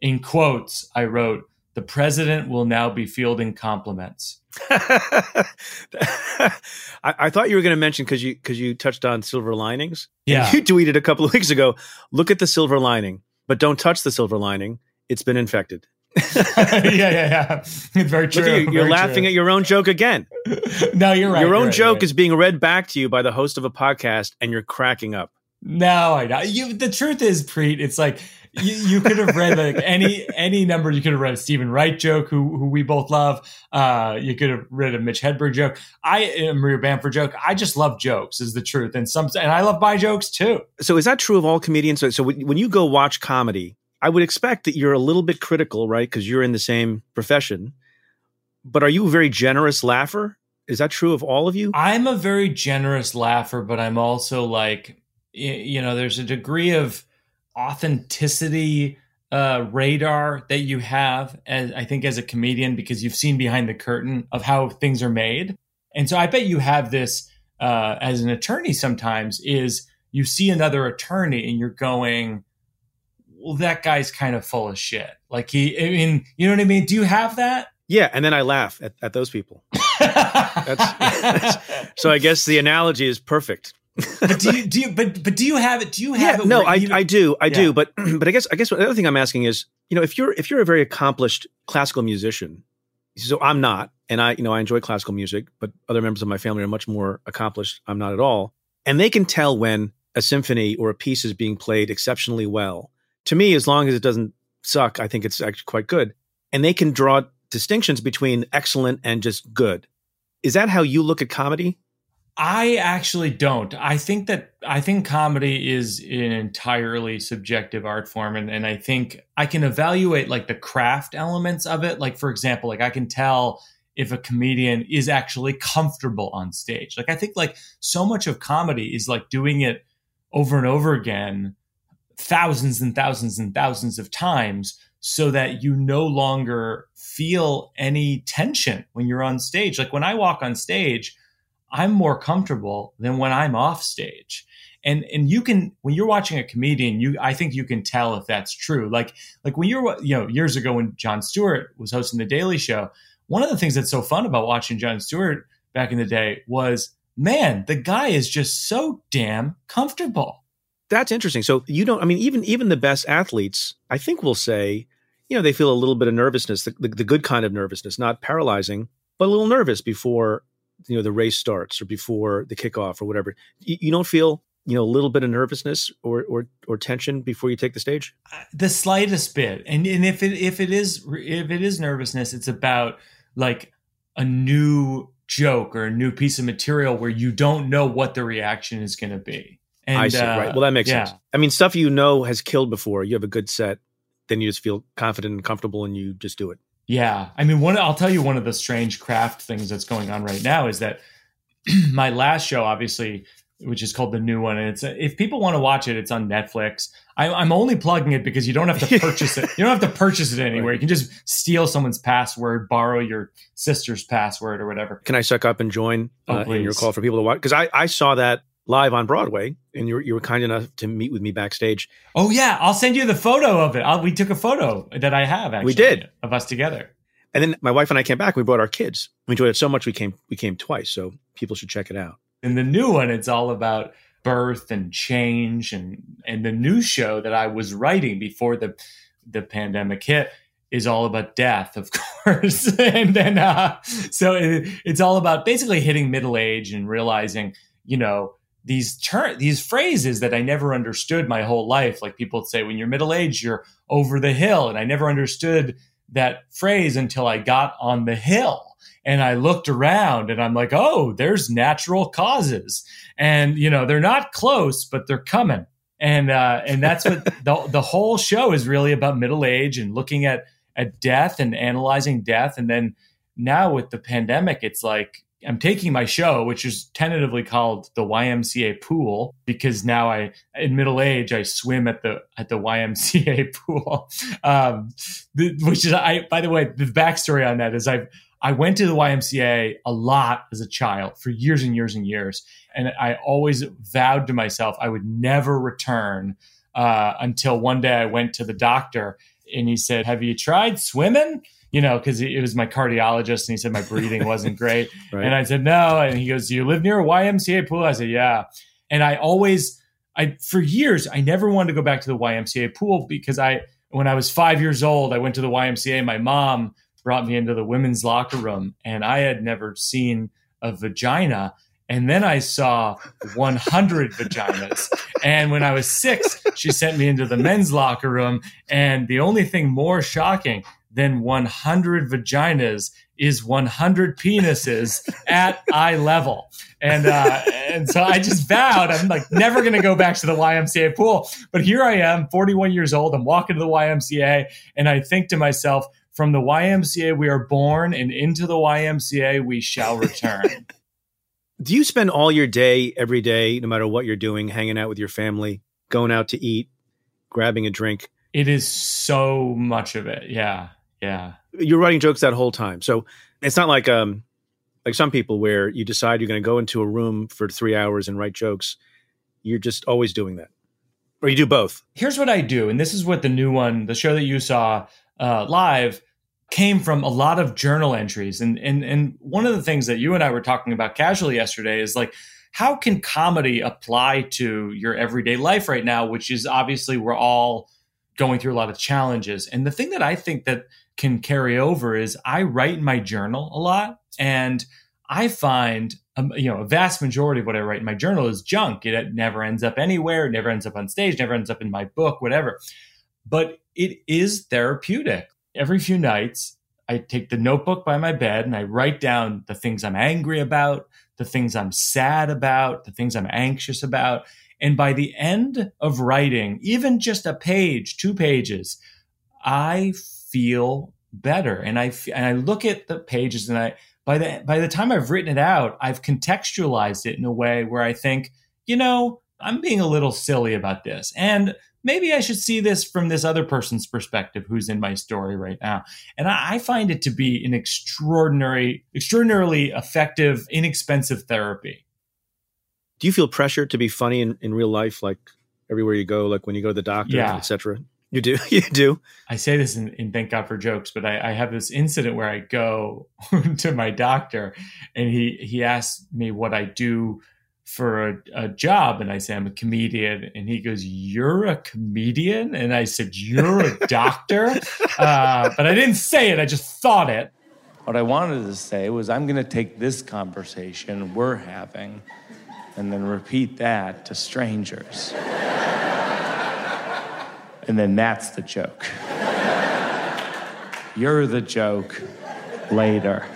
in quotes, I wrote, the president will now be fielding compliments. I, I, thought you were going to mention because you because you touched on silver linings. Yeah, you tweeted a couple of weeks ago. Look at the silver lining, but don't touch the silver lining. It's been infected. yeah, yeah, yeah. It's very true. You, are laughing true. at your own joke again. no, you're right. Your own right, joke right. is being read back to you by the host of a podcast, and you're cracking up. No, I know. You, the truth is, Preet, it's like you, you could have read like any any number. You could have read a Steven Wright joke, who who we both love. Uh, you could have read a Mitch Hedberg joke. I a Maria Bamford joke. I just love jokes, is the truth, and some and I love my jokes too. So is that true of all comedians? So, so when you go watch comedy, I would expect that you're a little bit critical, right? Because you're in the same profession. But are you a very generous laugher? Is that true of all of you? I'm a very generous laugher, but I'm also like, you know, there's a degree of authenticity uh, radar that you have, as I think, as a comedian, because you've seen behind the curtain of how things are made. And so I bet you have this uh, as an attorney sometimes is you see another attorney and you're going, well, that guy's kind of full of shit. Like he, I mean, you know what I mean? Do you have that? Yeah, and then I laugh at, at those people. that's, that's, so I guess the analogy is perfect. but do you do you but but do you have it? Do you have yeah, it? No, I, I do, I Yeah. do. But but I guess I guess the other thing I'm asking is, you know, if you're if you're a very accomplished classical musician, so I'm not, and I you know I enjoy classical music, but other members of my family are much more accomplished. I'm not at all, and they can tell when a symphony or a piece is being played exceptionally well. To me, as long as it doesn't suck, I think it's actually quite good, and they can draw distinctions between excellent and just good. Is that how you look at comedy? I actually don't. I think that I think comedy is an entirely subjective art form and, and I think I can evaluate like the craft elements of it. Like for example, like I can tell if a comedian is actually comfortable on stage. Like I think like so much of comedy is like doing it over and over again thousands and thousands and thousands of times so that you no longer feel any tension when you're on stage. Like when I walk on stage, I'm more comfortable than when I'm off stage. And and you can when you're watching a comedian, you I think you can tell if that's true. Like like when you're you know years ago when Jon Stewart was hosting the Daily Show, one of the things that's so fun about watching Jon Stewart back in the day was man, the guy is just so damn comfortable. That's interesting. So you don't. I mean, even even the best athletes, I think, will say, you know, they feel a little bit of nervousness, the, the, the good kind of nervousness, not paralyzing, but a little nervous before you know the race starts or before the kickoff or whatever. You, you don't feel you know a little bit of nervousness or or or tension before you take the stage uh, the slightest bit and and if it if it is if it is nervousness it's about like a new joke or a new piece of material where you don't know what the reaction is going to be and, I see. Uh, right. Well, that makes yeah. sense. I mean, stuff you know has killed before. You have a good set, then you just feel confident and comfortable, and you just do it. Yeah, I mean, one. I'll tell you one of the strange craft things that's going on right now is that my last show, obviously, which is called the new one. And it's if people want to watch it, it's on Netflix. I, am only plugging it because you don't have to purchase it. You don't have to purchase it anywhere. You can just steal someone's password, borrow your sister's password or whatever. Can I suck up and join oh, uh, in your call for people to watch? Because I, I saw that live on Broadway, and you were, you were kind enough to meet with me backstage. Oh yeah, I'll send you the photo of it. I'll, we took a photo that I have. Actually, we did of us together. And then my wife and I came back. We brought our kids. We enjoyed it so much we came we came twice. So people should check it out. In the new one, it's all about birth and change, and and the new show that I was writing before the the pandemic hit is all about death, of course. and then uh, so it, it's all about basically hitting middle age and realizing, you know, these ter- these phrases that I never understood my whole life. Like people say, when you're middle aged, you're over the hill, and I never understood that phrase until I got on the hill and I looked around and I'm like, oh, there's natural causes. And, you know, they're not close, but they're coming. And, uh, and that's what the, the whole show is really about middle age and looking at, at death and analyzing death. And then now with the pandemic, it's like, I'm taking my show, which is tentatively called the YMCA pool, because now I, in middle age, I swim at the at the YMCA pool. Um, the, which is, I by the way, the backstory on that is I've I went to the YMCA a lot as a child for years and years and years. And I always vowed to myself I would never return uh, until one day I went to the doctor and he said, Have you tried swimming? You know, because it was my cardiologist and he said my breathing wasn't great. right. And I said, No. And he goes, Do you live near a YMCA pool? I said, Yeah. And I always, I for years, I never wanted to go back to the YMCA pool because I, when I was five years old, I went to the YMCA. My mom brought me into the women's locker room and I had never seen a vagina. And then I saw 100 vaginas. And when I was six, she sent me into the men's locker room. And the only thing more shocking than 100 vaginas is 100 penises at eye level. And uh, and so I just vowed I'm like never going to go back to the YMCA pool. But here I am, 41 years old. I'm walking to the YMCA, and I think to myself, from the YMCA we are born, and into the YMCA we shall return. Do you spend all your day, every day, no matter what you're doing, hanging out with your family, going out to eat, grabbing a drink? It is so much of it. Yeah. Yeah. You're writing jokes that whole time. So it's not like um like some people where you decide you're going to go into a room for 3 hours and write jokes. You're just always doing that. Or you do both. Here's what I do, and this is what the new one, the show that you saw uh, live, came from a lot of journal entries. And, and, and one of the things that you and I were talking about casually yesterday is like, how can comedy apply to your everyday life right now, which is obviously we're all going through a lot of challenges. And the thing that I think that can carry over is I write in my journal a lot and I find um, you know a vast majority of what I write in my journal is junk. It never ends up anywhere. It never ends up on stage. Never ends up in my book. Whatever. But it is therapeutic every few nights, I take the notebook by my bed and I write down the things I'm angry about, the things I'm sad about, the things I'm anxious about. And by the end of writing, even just a page, two pages, I feel better. And I and I look at the pages and I by the by the time I've written it out, I've contextualized it in a way where I think, you know, I'm being a little silly about this. And maybe I should see this from this other person's perspective who's in my story right now. And I, I find it to be an extraordinary, extraordinarily effective, inexpensive therapy. Do you feel pressure to be funny in, in real life, like everywhere you go, like when you go to the doctor, yeah. etc.? You do. You do. I say this in, in Thank God for Jokes, but I, I have this incident where I go to my doctor and he, he asks me what I do for a, a, job. And I say, I'm a comedian. And he goes, You're a comedian? And I said, You're a doctor? uh, but I didn't say it, I just thought it. What I wanted to say was, I'm going to take this conversation we're having and then repeat that to strangers. And then that's the joke. You're the joke later.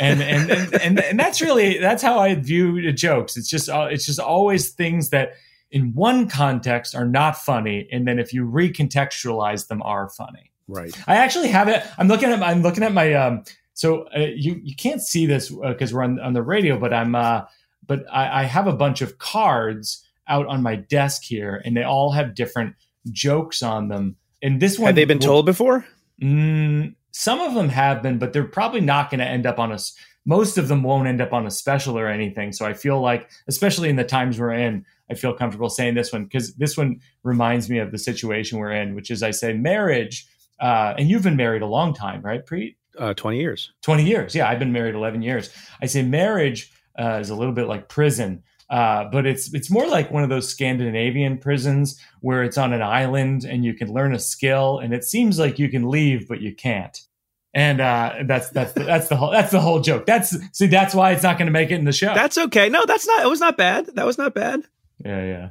and, and and, and and that's really that's how I view jokes. It's just uh, it's just always things that in one context are not funny, and then if you recontextualize them, are funny. Right. I actually have it. I'm looking at I'm looking at my um. So uh, you you can't see this because uh, we're on on the radio, but I'm uh but I, I have a bunch of cards out on my desk here, and they all have different jokes on them. And this one, have they been will, told before? Mm, some of them have been, but they're probably not going to end up on a. Most of them won't end up on a special or anything. So I feel like, especially in the times we're in, I feel comfortable saying this one because this one reminds me of the situation we're in, which is I say marriage. Uh, and you've been married a long time, right, Preet? Uh, 20 years. 20 years. Yeah, I've been married 11 years. I say marriage uh, is a little bit like prison. Uh, but it's it's more like one of those Scandinavian prisons where it's on an island and you can learn a skill, and it seems like you can leave, but you can't. And uh, that's that's the, that's the whole that's the whole joke. That's see that's why it's not going to make it in the show. That's okay. No, that's not. It was not bad. That was not bad. Yeah, yeah.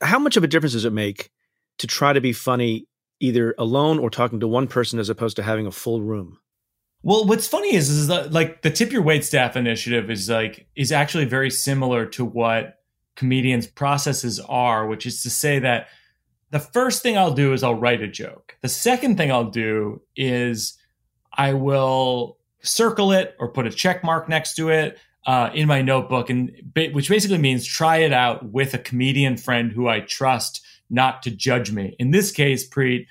How much of a difference does it make to try to be funny either alone or talking to one person as opposed to having a full room? Well, what's funny is is that like the tip your wait staff initiative is like is actually very similar to what comedians processes are, which is to say that the first thing I'll do is I'll write a joke. The second thing I'll do is I will circle it or put a check mark next to it uh, in my notebook, and which basically means try it out with a comedian friend who I trust not to judge me. In this case, Preet,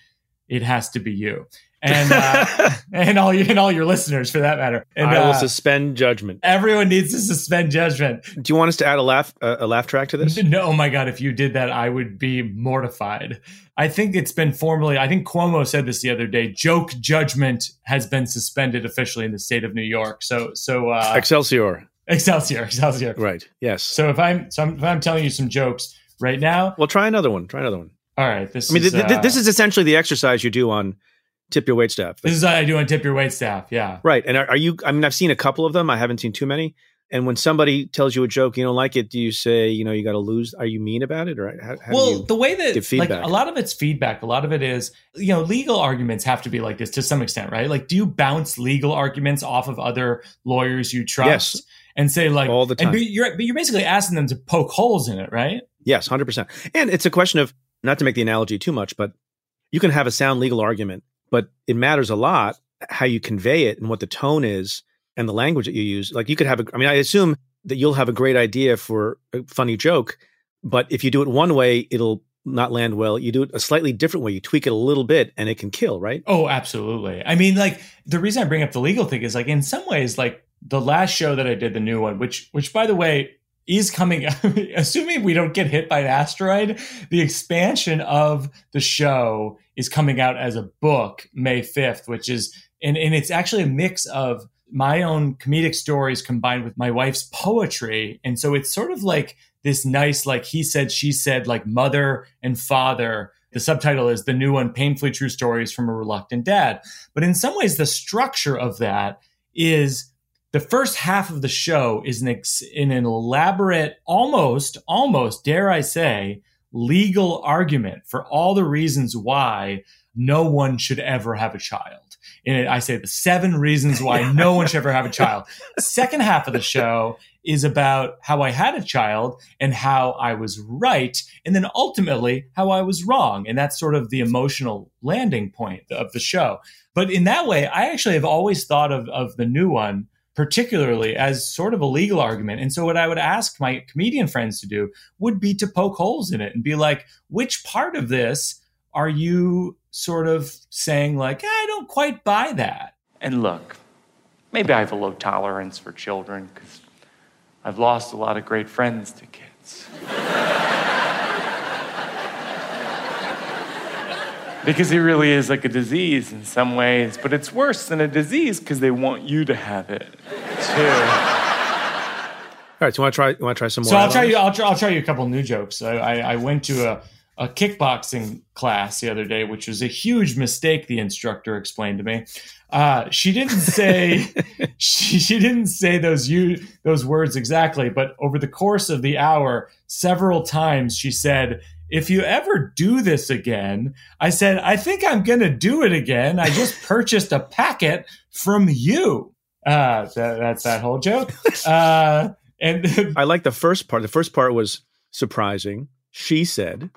it has to be you and uh, and all you and all your listeners for that matter. And, I will uh, suspend judgment. Everyone needs to suspend judgment. Do you want us to add a laugh uh, a laugh track to this? No, oh my god! If you did that, I would be mortified. I think it's been formally. I think Cuomo said this the other day. Joke judgment has been suspended officially in the state of New York. So so uh, Excelsior. Excelsior, Excelsior. Right. Yes. So if I'm so I'm, if I'm telling you some jokes right now, well, try another one. Try another one. All right. This. I mean, is, th- th- this is essentially the exercise you do on tip your wait staff. This is what I do on tip your wait staff. Yeah. Right. And are, are, you, I mean, I've seen a couple of them. I haven't seen too many. And when somebody tells you a joke, you don't like it, do you say, you know, you got to lose? Are you mean about it? Or how, how well, the way that, like, a lot of it's feedback. A lot of it is, you know, legal arguments have to be like this to some extent, right? Like, do you bounce legal arguments off of other lawyers you trust? Yes. And say like all the time, and you're but you're basically asking them to poke holes in it, right? Yes, hundred percent. And it's a question of not to make the analogy too much, but you can have a sound legal argument but it matters a lot how you convey it and what the tone is and the language that you use. Like you could have a, I mean, I assume that you'll have a great idea for a funny joke, but if you do it one way, it'll not land well. You do it a slightly different way. You tweak it a little bit and it can kill, right? Oh, absolutely. I mean, like the reason I bring up the legal thing is like in some ways, like the last show that I did, the new one, which, which by the way, is coming assuming we don't get hit by an asteroid the expansion of the show is coming out as a book may 5th which is and, and it's actually a mix of my own comedic stories combined with my wife's poetry. And so it's sort of like this nice like he said she said like mother and father. The subtitle is the new one painfully true stories from a reluctant dad. But in some ways the structure of that is the first half of the show is an, ex- in an elaborate, almost, almost, dare I say, legal argument for all the reasons why no one should ever have a child. And I say the seven reasons why no one should ever have a child. Second half of the show is about how I had a child and how I was right, and then ultimately how I was wrong. And that's sort of the emotional landing point of the show. But in that way, I actually have always thought of, of the new one particularly as sort of a legal argument. And so, what I would ask my comedian friends to do would be to poke holes in it and be like, which part of this are you sort of saying, like, eh, I don't quite buy that? And look, maybe I have a low tolerance for children because I've lost a lot of great friends to kids. because it really is like a disease in some ways, but it's worse than a disease because they want you to have it too. All right, so you want to try? You want to try some more? So I'll try you. I'll try, I'll try you a couple new jokes. I, I, I went to a, a kickboxing class the other day, which was a huge mistake. The instructor explained to me. Uh, she didn't say she, she didn't say those you those words exactly, but over the course of the hour, several times she said, "If you ever do this again," I said, "I think I'm going to do it again. I just purchased a packet from you." Uh, that, that's that whole joke. Uh, and I like the first part. The first part was surprising. She said,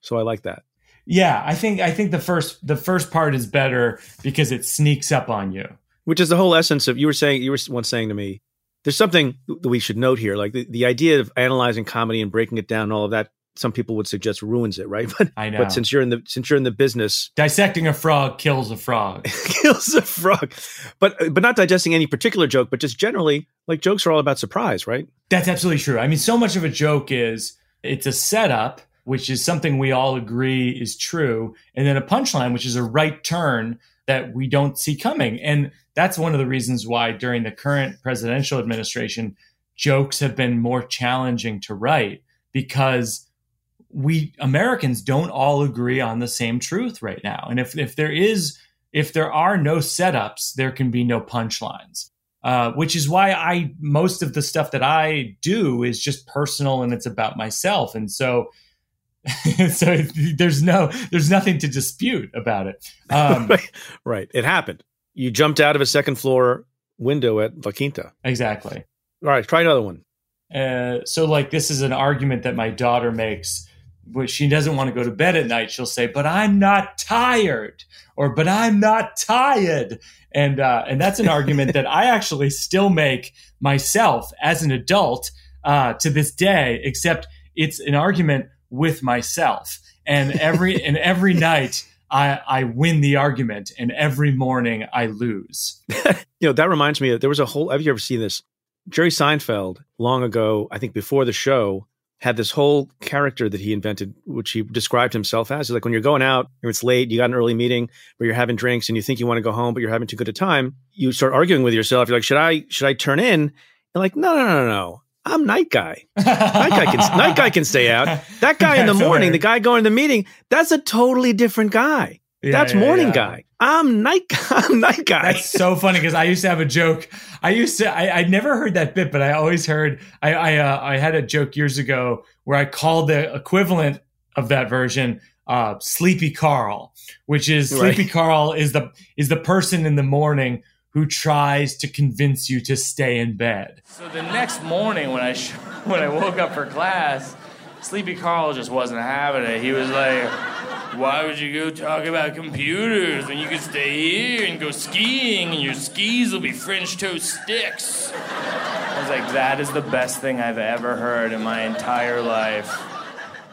so I like that. Yeah, I think I think the first the first part is better because it sneaks up on you. Which is the whole essence of you were saying you were once saying to me, there's something that we should note here, like the, the idea of analyzing comedy and breaking it down and all of that. Some people would suggest ruins it, right? But I know. But since you're in the since you're in the business, dissecting a frog kills a frog. kills a frog. But but not digesting any particular joke, but just generally, like jokes are all about surprise, right? That's absolutely true. I mean, so much of a joke is it's a setup, which is something we all agree is true, and then a punchline, which is a right turn that we don't see coming. And that's one of the reasons why during the current presidential administration, jokes have been more challenging to write because we Americans don't all agree on the same truth right now. And if if there is if there are no setups, there can be no punchlines. Uh, which is why I most of the stuff that I do is just personal and it's about myself. And so so there's no there's nothing to dispute about it. Um, right. right. It happened. You jumped out of a second floor window at La Quinta. Exactly. All right, try another one. Uh, so like this is an argument that my daughter makes when she doesn't want to go to bed at night she'll say but i'm not tired or but i'm not tired and uh, and that's an argument that i actually still make myself as an adult uh, to this day except it's an argument with myself and every and every night I, I win the argument and every morning I lose. you know, that reminds me, that there was a whole, have you ever seen this? Jerry Seinfeld, long ago, I think before the show, had this whole character that he invented, which he described himself as. He's Like when you're going out, it's late, you got an early meeting, but you're having drinks and you think you want to go home, but you're having too good a time. You start arguing with yourself. You're like, should I, should I turn in? You're like, no, no, no, no. I'm night guy. night guy can night guy can stay out. That guy in the morning, the guy going to the meeting, that's a totally different guy. Yeah, that's yeah, morning yeah. guy. I'm night. I'm night guy. That's so funny because I used to have a joke. I used to. I, I never heard that bit, but I always heard. I I, uh, I had a joke years ago where I called the equivalent of that version uh, Sleepy Carl, which is right. Sleepy Carl is the is the person in the morning who tries to convince you to stay in bed. So the next morning when I sh- when I woke up for class, Sleepy Carl just wasn't having it. He was like why would you go talk about computers when you could stay here and go skiing and your skis will be French toast sticks? I was like, that is the best thing I've ever heard in my entire life.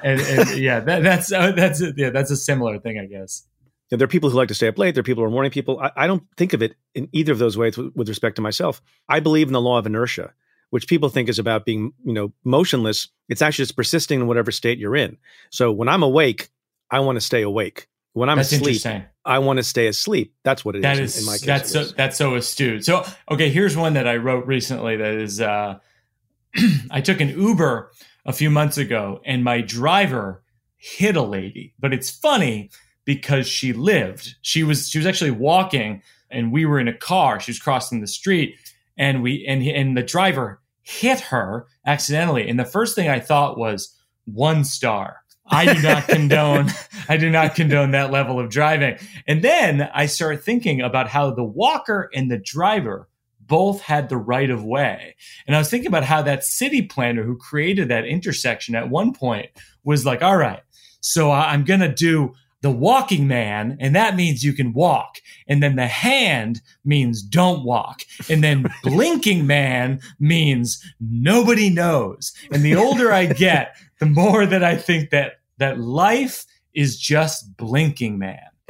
And, and yeah, that, that's uh, that's yeah, that's a similar thing, I guess. Yeah, there are people who like to stay up late. There are people who are morning people. I, I don't think of it in either of those ways with, with respect to myself. I believe in the law of inertia which people think is about being, you know, motionless. It's actually just persisting in whatever state you're in. So when I'm awake, I want to stay awake. When I'm that's asleep, I want to stay asleep. That's what it that is. is in my case, that's so that's so astute. So okay, here's one that I wrote recently. That is, uh, I took an Uber a few months ago, and my driver hit a lady. But it's funny because she lived. She was she was actually walking, and we were in a car. She was crossing the street, and we and and the driver hit her accidentally. And the first thing I thought was one star I do not condone I do not condone that level of driving. And then I start thinking about how the walker and the driver both had the right of way. And I was thinking about how that city planner who created that intersection at one point was like, all right, so I'm going to do the walking man, and that means you can walk. And then the hand means don't walk. And then blinking man means nobody knows. And the older I get, the more that I think that that life is just blinking man.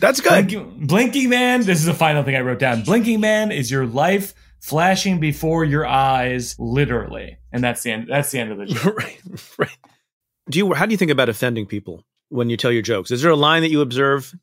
That's good. Blinking, blinking man, this is the final thing I wrote down. Blinking man is your life flashing before your eyes, literally. And that's the end. That's the end of the joke. right, right. Do you? How do you think about offending people when you tell your jokes? Is there a line that you observe?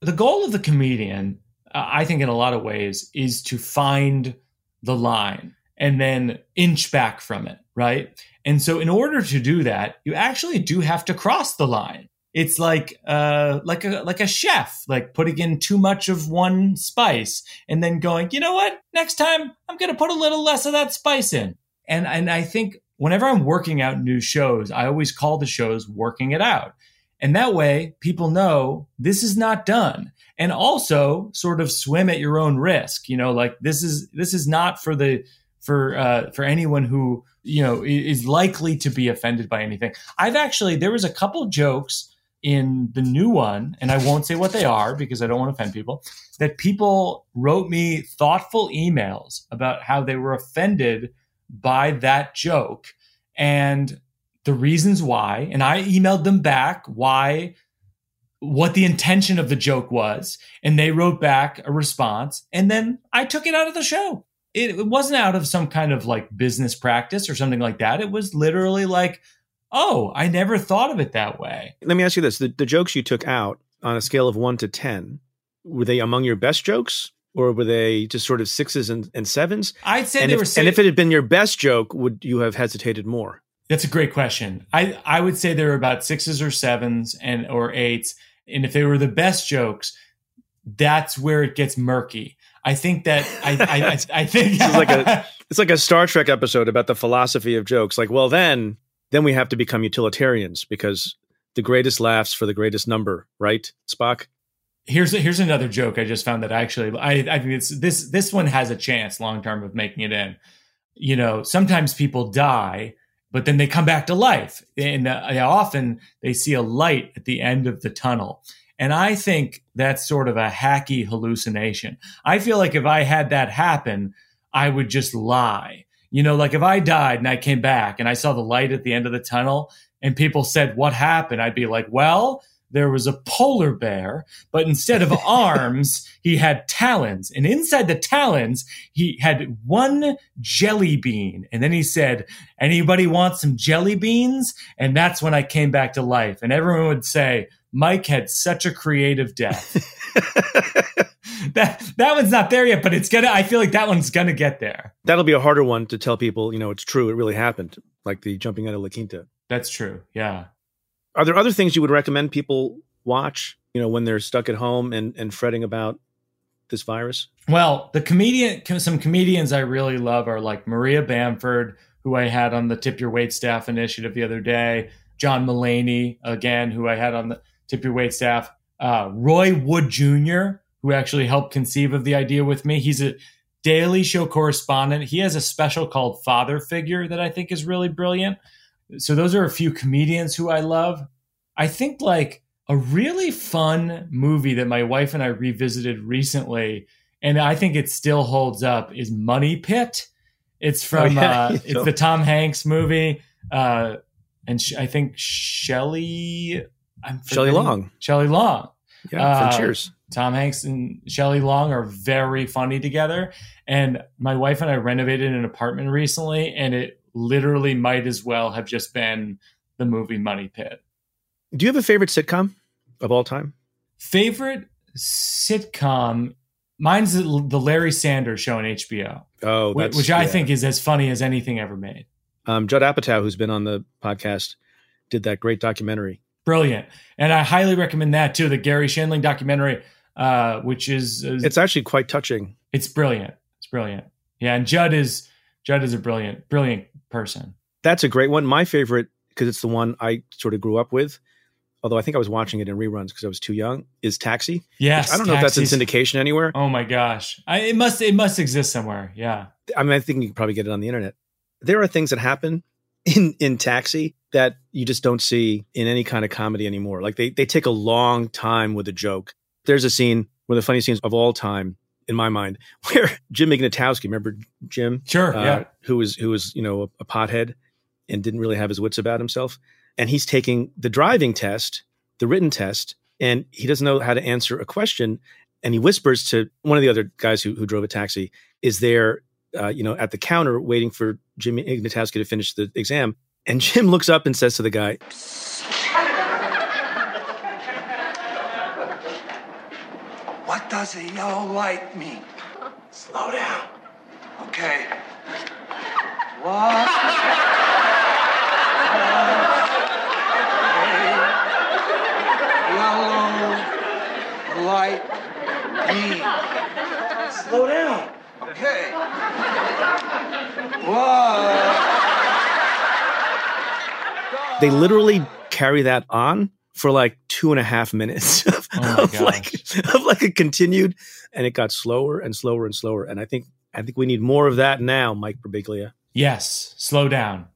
The goal of the comedian, uh, I think, in a lot of ways, is to find the line and then inch back from it, right? And so, in order to do that, you actually do have to cross the line. It's like uh, like a like a chef, like putting in too much of one spice and then going, you know what? Next time, I'm going to put a little less of that spice in. And and I think whenever I'm working out new shows, I always call the shows working it out. And that way people know this is not done. And also sort of swim at your own risk. You know, like this is this is not for the for uh, for anyone who you know is likely to be offended by anything. I've actually there was a couple jokes in the new one, and I won't say what they are because I don't want to offend people. That people wrote me thoughtful emails about how they were offended by that joke and the reasons why. And I emailed them back why, what the intention of the joke was. And they wrote back a response. And then I took it out of the show. It, it wasn't out of some kind of like business practice or something like that. It was literally like, oh, I never thought of it that way. Let me ask you this the, the jokes you took out on a scale of one to 10, were they among your best jokes? Or were they just sort of sixes and, and sevens? I'd say and they if, were. Say, and if it had been your best joke, would you have hesitated more? That's a great question. I I would say they were about sixes or sevens and or eights, and if they were the best jokes, that's where it gets murky. I think that I I, I, I think it's like a it's like a Star Trek episode about the philosophy of jokes. Like, well, then then we have to become utilitarians because the greatest laughs for the greatest number, right, Spock? Here's here's another joke I just found that actually I I think it's this this one has a chance long term of making it in. You know, sometimes people die, but then they come back to life, and uh, often they see a light at the end of the tunnel. And I think that's sort of a hacky hallucination. I feel like if I had that happen, I would just lie. You know, like if I died and I came back and I saw the light at the end of the tunnel and people said, What happened? I'd be like, Well, there was a polar bear, but instead of arms, he had talons. And inside the talons, he had one jelly bean. And then he said, Anybody want some jelly beans? And that's when I came back to life. And everyone would say, Mike had such a creative death. that that one's not there yet, but it's gonna I feel like that one's gonna get there. That'll be a harder one to tell people, you know, it's true, it really happened, like the jumping out of La Quinta. That's true. Yeah. Are there other things you would recommend people watch, you know, when they're stuck at home and, and fretting about this virus? Well, the comedian, some comedians I really love are like Maria Bamford, who I had on the Tip Your Wait Staff initiative the other day, John Mulaney, again, who I had on the Tip Your Wait Staff, uh, Roy Wood Jr., who actually helped conceive of the idea with me. He's a Daily Show correspondent. He has a special called Father Figure that I think is really brilliant. So those are a few comedians who I love. I think like a really fun movie that my wife and I revisited recently, and I think it still holds up is Money Pit. It's from oh, yeah. uh, it's the Tom Hanks movie, uh, and sh- I think Shelley I'm Shelley Long Shelley Long yeah uh, Cheers. Tom Hanks and Shelley Long are very funny together, and my wife and I renovated an apartment recently, and it literally might as well have just been the movie Money Pit. Do you have a favorite sitcom of all time? Favorite sitcom? Mine's the, Larry Sanders Show on HBO. Oh, which I yeah. think is as funny as anything ever made. Um, Judd Apatow, who's been on the podcast, did that great documentary. Brilliant, and I highly recommend that too. The Garry Shandling documentary, uh, which is, is it's actually quite touching. It's brilliant. It's brilliant. Yeah, and Judd is Judd is a brilliant, brilliant person. That's a great one. My favorite because it's the one I sort of grew up with. Although I think I was watching it in reruns because I was too young. Is Taxi? Yes, I don't know if that's in syndication anywhere. Oh my gosh, I, it must it must exist somewhere. Yeah, I mean, I think you can probably get it on the internet. There are things that happen in in Taxi that you just don't see in any kind of comedy anymore. Like they they take a long time with a joke. There's a scene, one of the funniest scenes of all time, in my mind, where Jim Ignatowski, remember Jim? Sure, uh, yeah. Who was who was you know a, a pothead and didn't really have his wits about himself, and he's taking the driving test, the written test, and he doesn't know how to answer a question, and he whispers to one of the other guys who who drove a taxi, "Is there uh, you know, at the counter waiting for Jim Ignatowski to finish the exam. And Jim looks up and says to the guy, What does a yellow light mean? Slow down. Okay. What? Yellow light mean? Slow down. Okay. What? they literally carry that on for like two and a half minutes of, Oh of like of like a continued, and it got slower and slower and slower. And I think I think we need more of that now, Mike Birbiglia. Yes, slow down.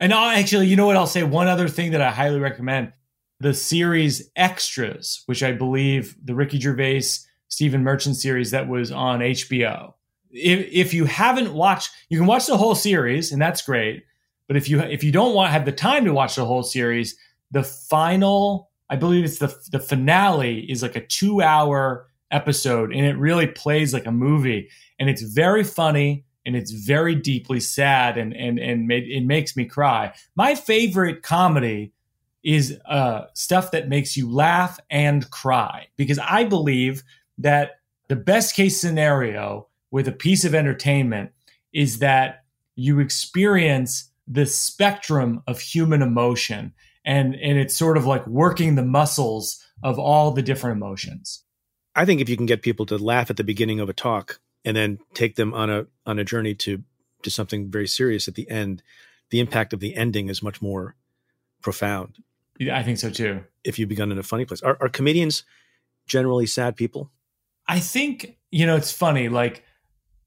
And I'll, actually, you know what? I'll say one other thing that I highly recommend the series Extras, which I believe the Ricky Gervais, Stephen Merchant series that was on HBO. If, if you haven't watched, you can watch the whole series, and that's great. But if you if you don't want have the time to watch the whole series, the final, I believe it's the the finale is like a two hour episode, and it really plays like a movie, and it's very funny and it's very deeply sad, and and and made, it makes me cry. My favorite comedy is uh, stuff that makes you laugh and cry because I believe that the best case scenario with a piece of entertainment is that you experience the spectrum of human emotion and and it's sort of like working the muscles of all the different emotions I think if you can get people to laugh at the beginning of a talk and then take them on a on a journey to to something very serious at the end, the impact of the ending is much more profound. Yeah, i think so too If you've begun in a funny place, are, are comedians generally sad people? I think, you know, it's funny. Like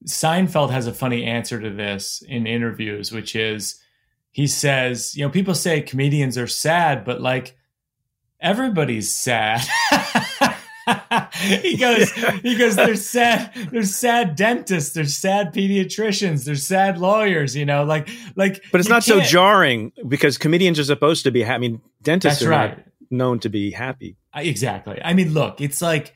Seinfeld has a funny answer to this in interviews, which is he says, you know, people say comedians are sad, but like everybody's sad. he goes, he goes, there's sad, there's sad dentists, there's sad pediatricians, there's sad lawyers, you know, like, like, But it's not so jarring because comedians are supposed to be. Ha- I mean, dentists That's are right. not known to be happy. Exactly. I mean, look, it's like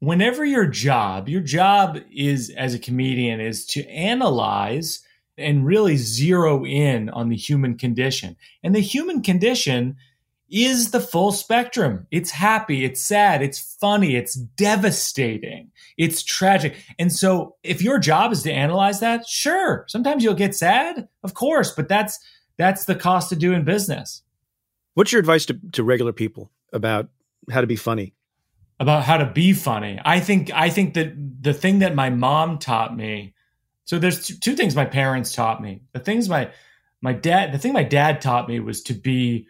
whenever your job, your job is as a comedian is to analyze and really zero in on the human condition. And the human condition is the full spectrum. It's happy, it's sad, it's funny, it's devastating, it's tragic. And so if your job is to analyze that, sure, sometimes you'll get sad, of course, but that's that's the cost of doing business. What's your advice to, to regular people about how to be funny? about how to be funny. I think I think that the thing that my mom taught me. So there's two, two things my parents taught me. The things my my dad the thing my dad taught me was to be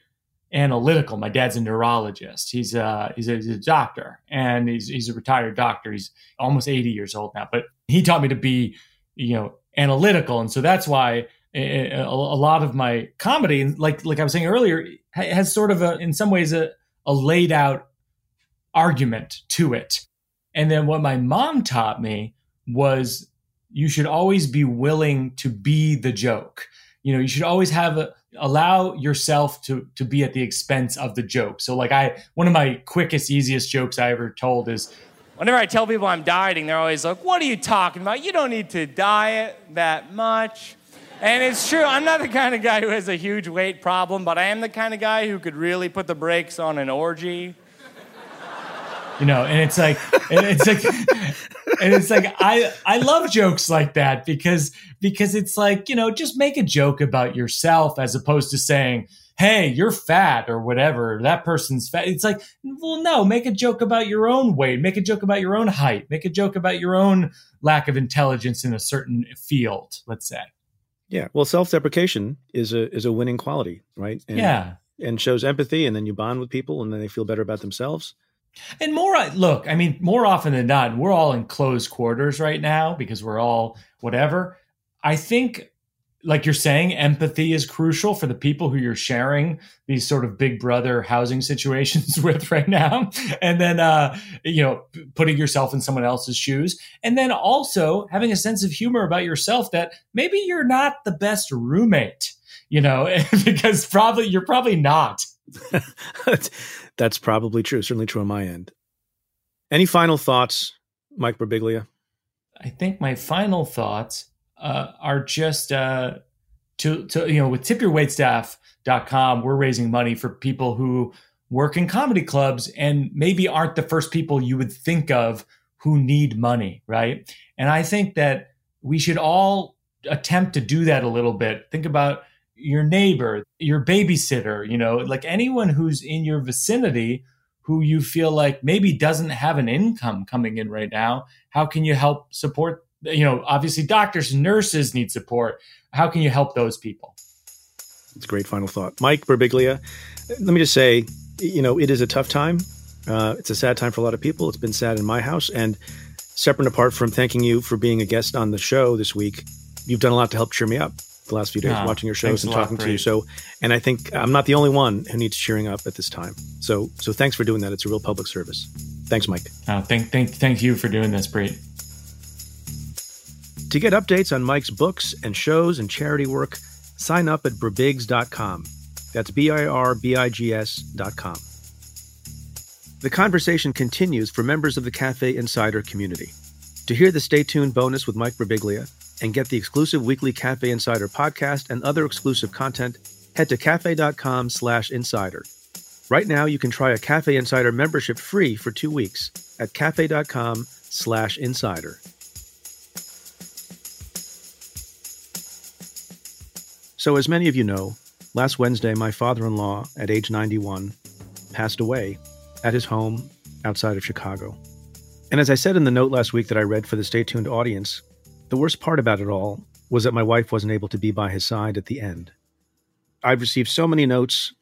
analytical. My dad's a neurologist. He's a he's a, he's a doctor and he's he's a retired doctor. He's almost 80 years old now, but he taught me to be, you know, analytical and so that's why a, a, a lot of my comedy like like I was saying earlier has sort of a in some ways a a laid out argument to it. And then what my mom taught me was you should always be willing to be the joke. You know, you should always have a, allow yourself to to be at the expense of the joke. So like I one of my quickest easiest jokes I ever told is Whenever I tell people I'm dieting, they're always like, What are you talking about? You don't need to diet that much. And it's true, I'm not the kind of guy who has a huge weight problem, but I am the kind of guy who could really put the brakes on an orgy. You know and it's like and it's like and it's like i i love jokes like that because because it's like you know just make a joke about yourself as opposed to saying hey you're fat or whatever that person's fat it's like well no make a joke about your own weight make a joke about your own height make a joke about your own lack of intelligence in a certain field let's say Yeah. Well, self-deprecation is a is a winning quality, right? And, yeah And shows empathy, and then you bond with people, and then they feel better about themselves. And more, look, I mean, more often than not, we're all in closed quarters right now because we're all whatever. I think, like you're saying, empathy is crucial for the people who you're sharing these sort of big brother housing situations with right now. And then, uh, you know, putting yourself in someone else's shoes. And then also having a sense of humor about yourself that maybe you're not the best roommate, you know, because probably you're probably not. That's probably true. Certainly true on my end. Any final thoughts, Mike Birbiglia? I think my final thoughts uh, are just uh, to to you know with tipyourwaitstaff.com we're raising money for people who work in comedy clubs and maybe aren't the first people you would think of who need money, right? And I think that we should all attempt to do that a little bit. Think about your neighbor, your babysitter, you know, like anyone who's in your vicinity who you feel like maybe doesn't have an income coming in right now. How can you help support? You know, obviously doctors and nurses need support. How can you help those people? It's a great final thought. Mike Birbiglia, let me just say, you know, it is a tough time. Uh, it's a sad time for a lot of people. It's been sad in my house. And separate and apart from thanking you for being a guest on the show this week, you've done a lot to help cheer me up the last few days, oh, watching your shows and talking lot, to you. So, and I think I'm not the only one who needs cheering up at this time. So, so thanks for doing that. It's a real public service. Thanks, Mike. Oh, thank, thank, thank you for doing this, Preet. To get updates on Mike's books and shows and charity work, sign up at birbigs.com. That's B I R B I G S.com. The conversation continues for members of the Cafe Insider community. To hear the Stay Tuned bonus with Mike Birbiglia and get the exclusive weekly Cafe Insider podcast and other exclusive content, head to cafe.com slash insider. Right now, you can try a Cafe Insider membership free for two weeks at cafe.com slash insider. So, as many of you know, last Wednesday, my father in law, at age 91, passed away at his home outside of Chicago. And as I said in the note last week that I read for the Stay Tuned audience, the worst part about it all was that my wife wasn't able to be by his side at the end. I've received so many notes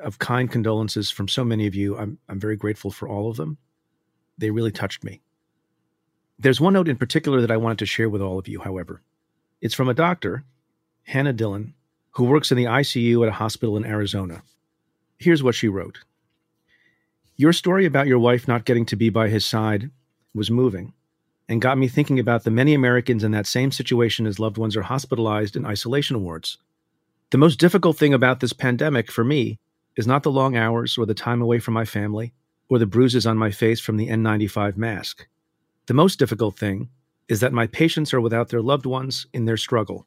of kind condolences from so many of you. I'm, I'm very grateful for all of them. They really touched me. There's one note in particular that I wanted to share with all of you, however. It's from a doctor, Hannah Dillon, who works in the ICU at a hospital in Arizona. Here's what she wrote Your story about your wife not getting to be by his side was moving and got me thinking about the many Americans in that same situation as loved ones are hospitalized in isolation wards. The most difficult thing about this pandemic for me is not the long hours or the time away from my family or the bruises on my face from the N95 mask. The most difficult thing is that my patients are without their loved ones in their struggle.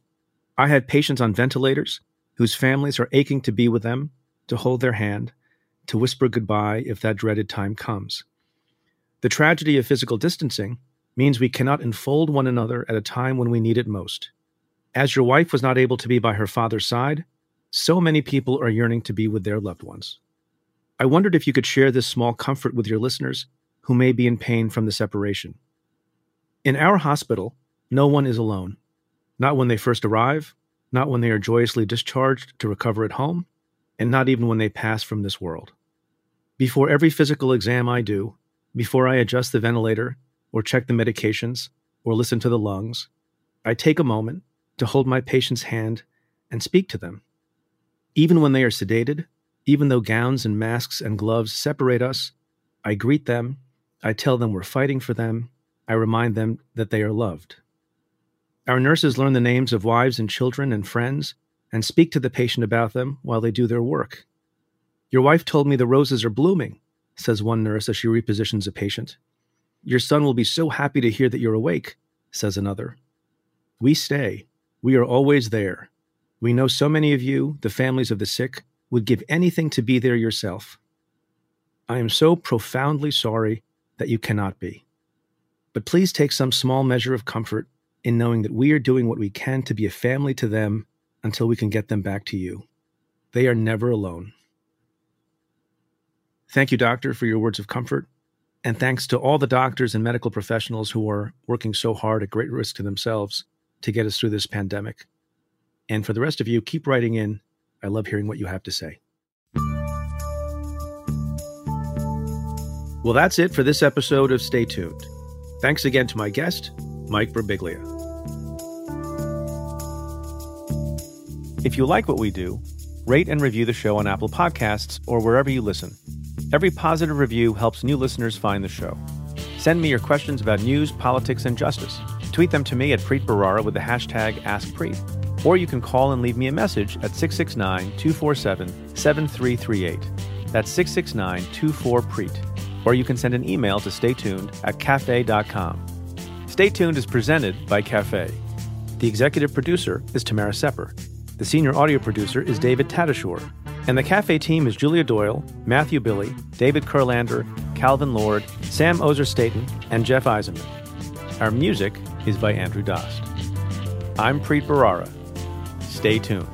I had patients on ventilators whose families are aching to be with them, to hold their hand, to whisper goodbye if that dreaded time comes. The tragedy of physical distancing means we cannot enfold one another at a time when we need it most. As your wife was not able to be by her father's side, so many people are yearning to be with their loved ones. I wondered if you could share this small comfort with your listeners who may be in pain from the separation. In our hospital, no one is alone not when they first arrive, not when they are joyously discharged to recover at home, and not even when they pass from this world. Before every physical exam I do, before I adjust the ventilator, or check the medications, or listen to the lungs, I take a moment to hold my patient's hand and speak to them. Even when they are sedated, even though gowns and masks and gloves separate us, I greet them, I tell them we're fighting for them, I remind them that they are loved. Our nurses learn the names of wives and children and friends and speak to the patient about them while they do their work. Your wife told me the roses are blooming, says one nurse as she repositions a patient. Your son will be so happy to hear that you're awake, says another. We stay. We are always there. We know so many of you, the families of the sick, would give anything to be there yourself. I am so profoundly sorry that you cannot be. But please take some small measure of comfort in knowing that we are doing what we can to be a family to them until we can get them back to you. They are never alone. Thank you, doctor, for your words of comfort. And thanks to all the doctors and medical professionals who are working so hard at great risk to themselves to get us through this pandemic. And for the rest of you, keep writing in. I love hearing what you have to say. Well, that's it for this episode of Stay Tuned. Thanks again to my guest, Mike Birbiglia. If you like what we do, rate and review the show on Apple Podcasts or wherever you listen. Every positive review helps new listeners find the show. Send me your questions about news, politics, and justice. Tweet them to me at Preet Bharara with the hashtag AskPreet. Or you can call and leave me a message at 669 247 7338. That's 669 24 Preet. Or you can send an email to staytuned at cafe.com. Stay Tuned is presented by Cafe. The executive producer is Tamara Sepper. The senior audio producer is David Tatasciore. And the cafe team is Julia Doyle, Matthew Billy, David Kurlander, Calvin Lord, Sam Ozer Staten, and Jeff Eisenman. Our music is by Andrew Dost. I'm Preet Bharara. Stay tuned.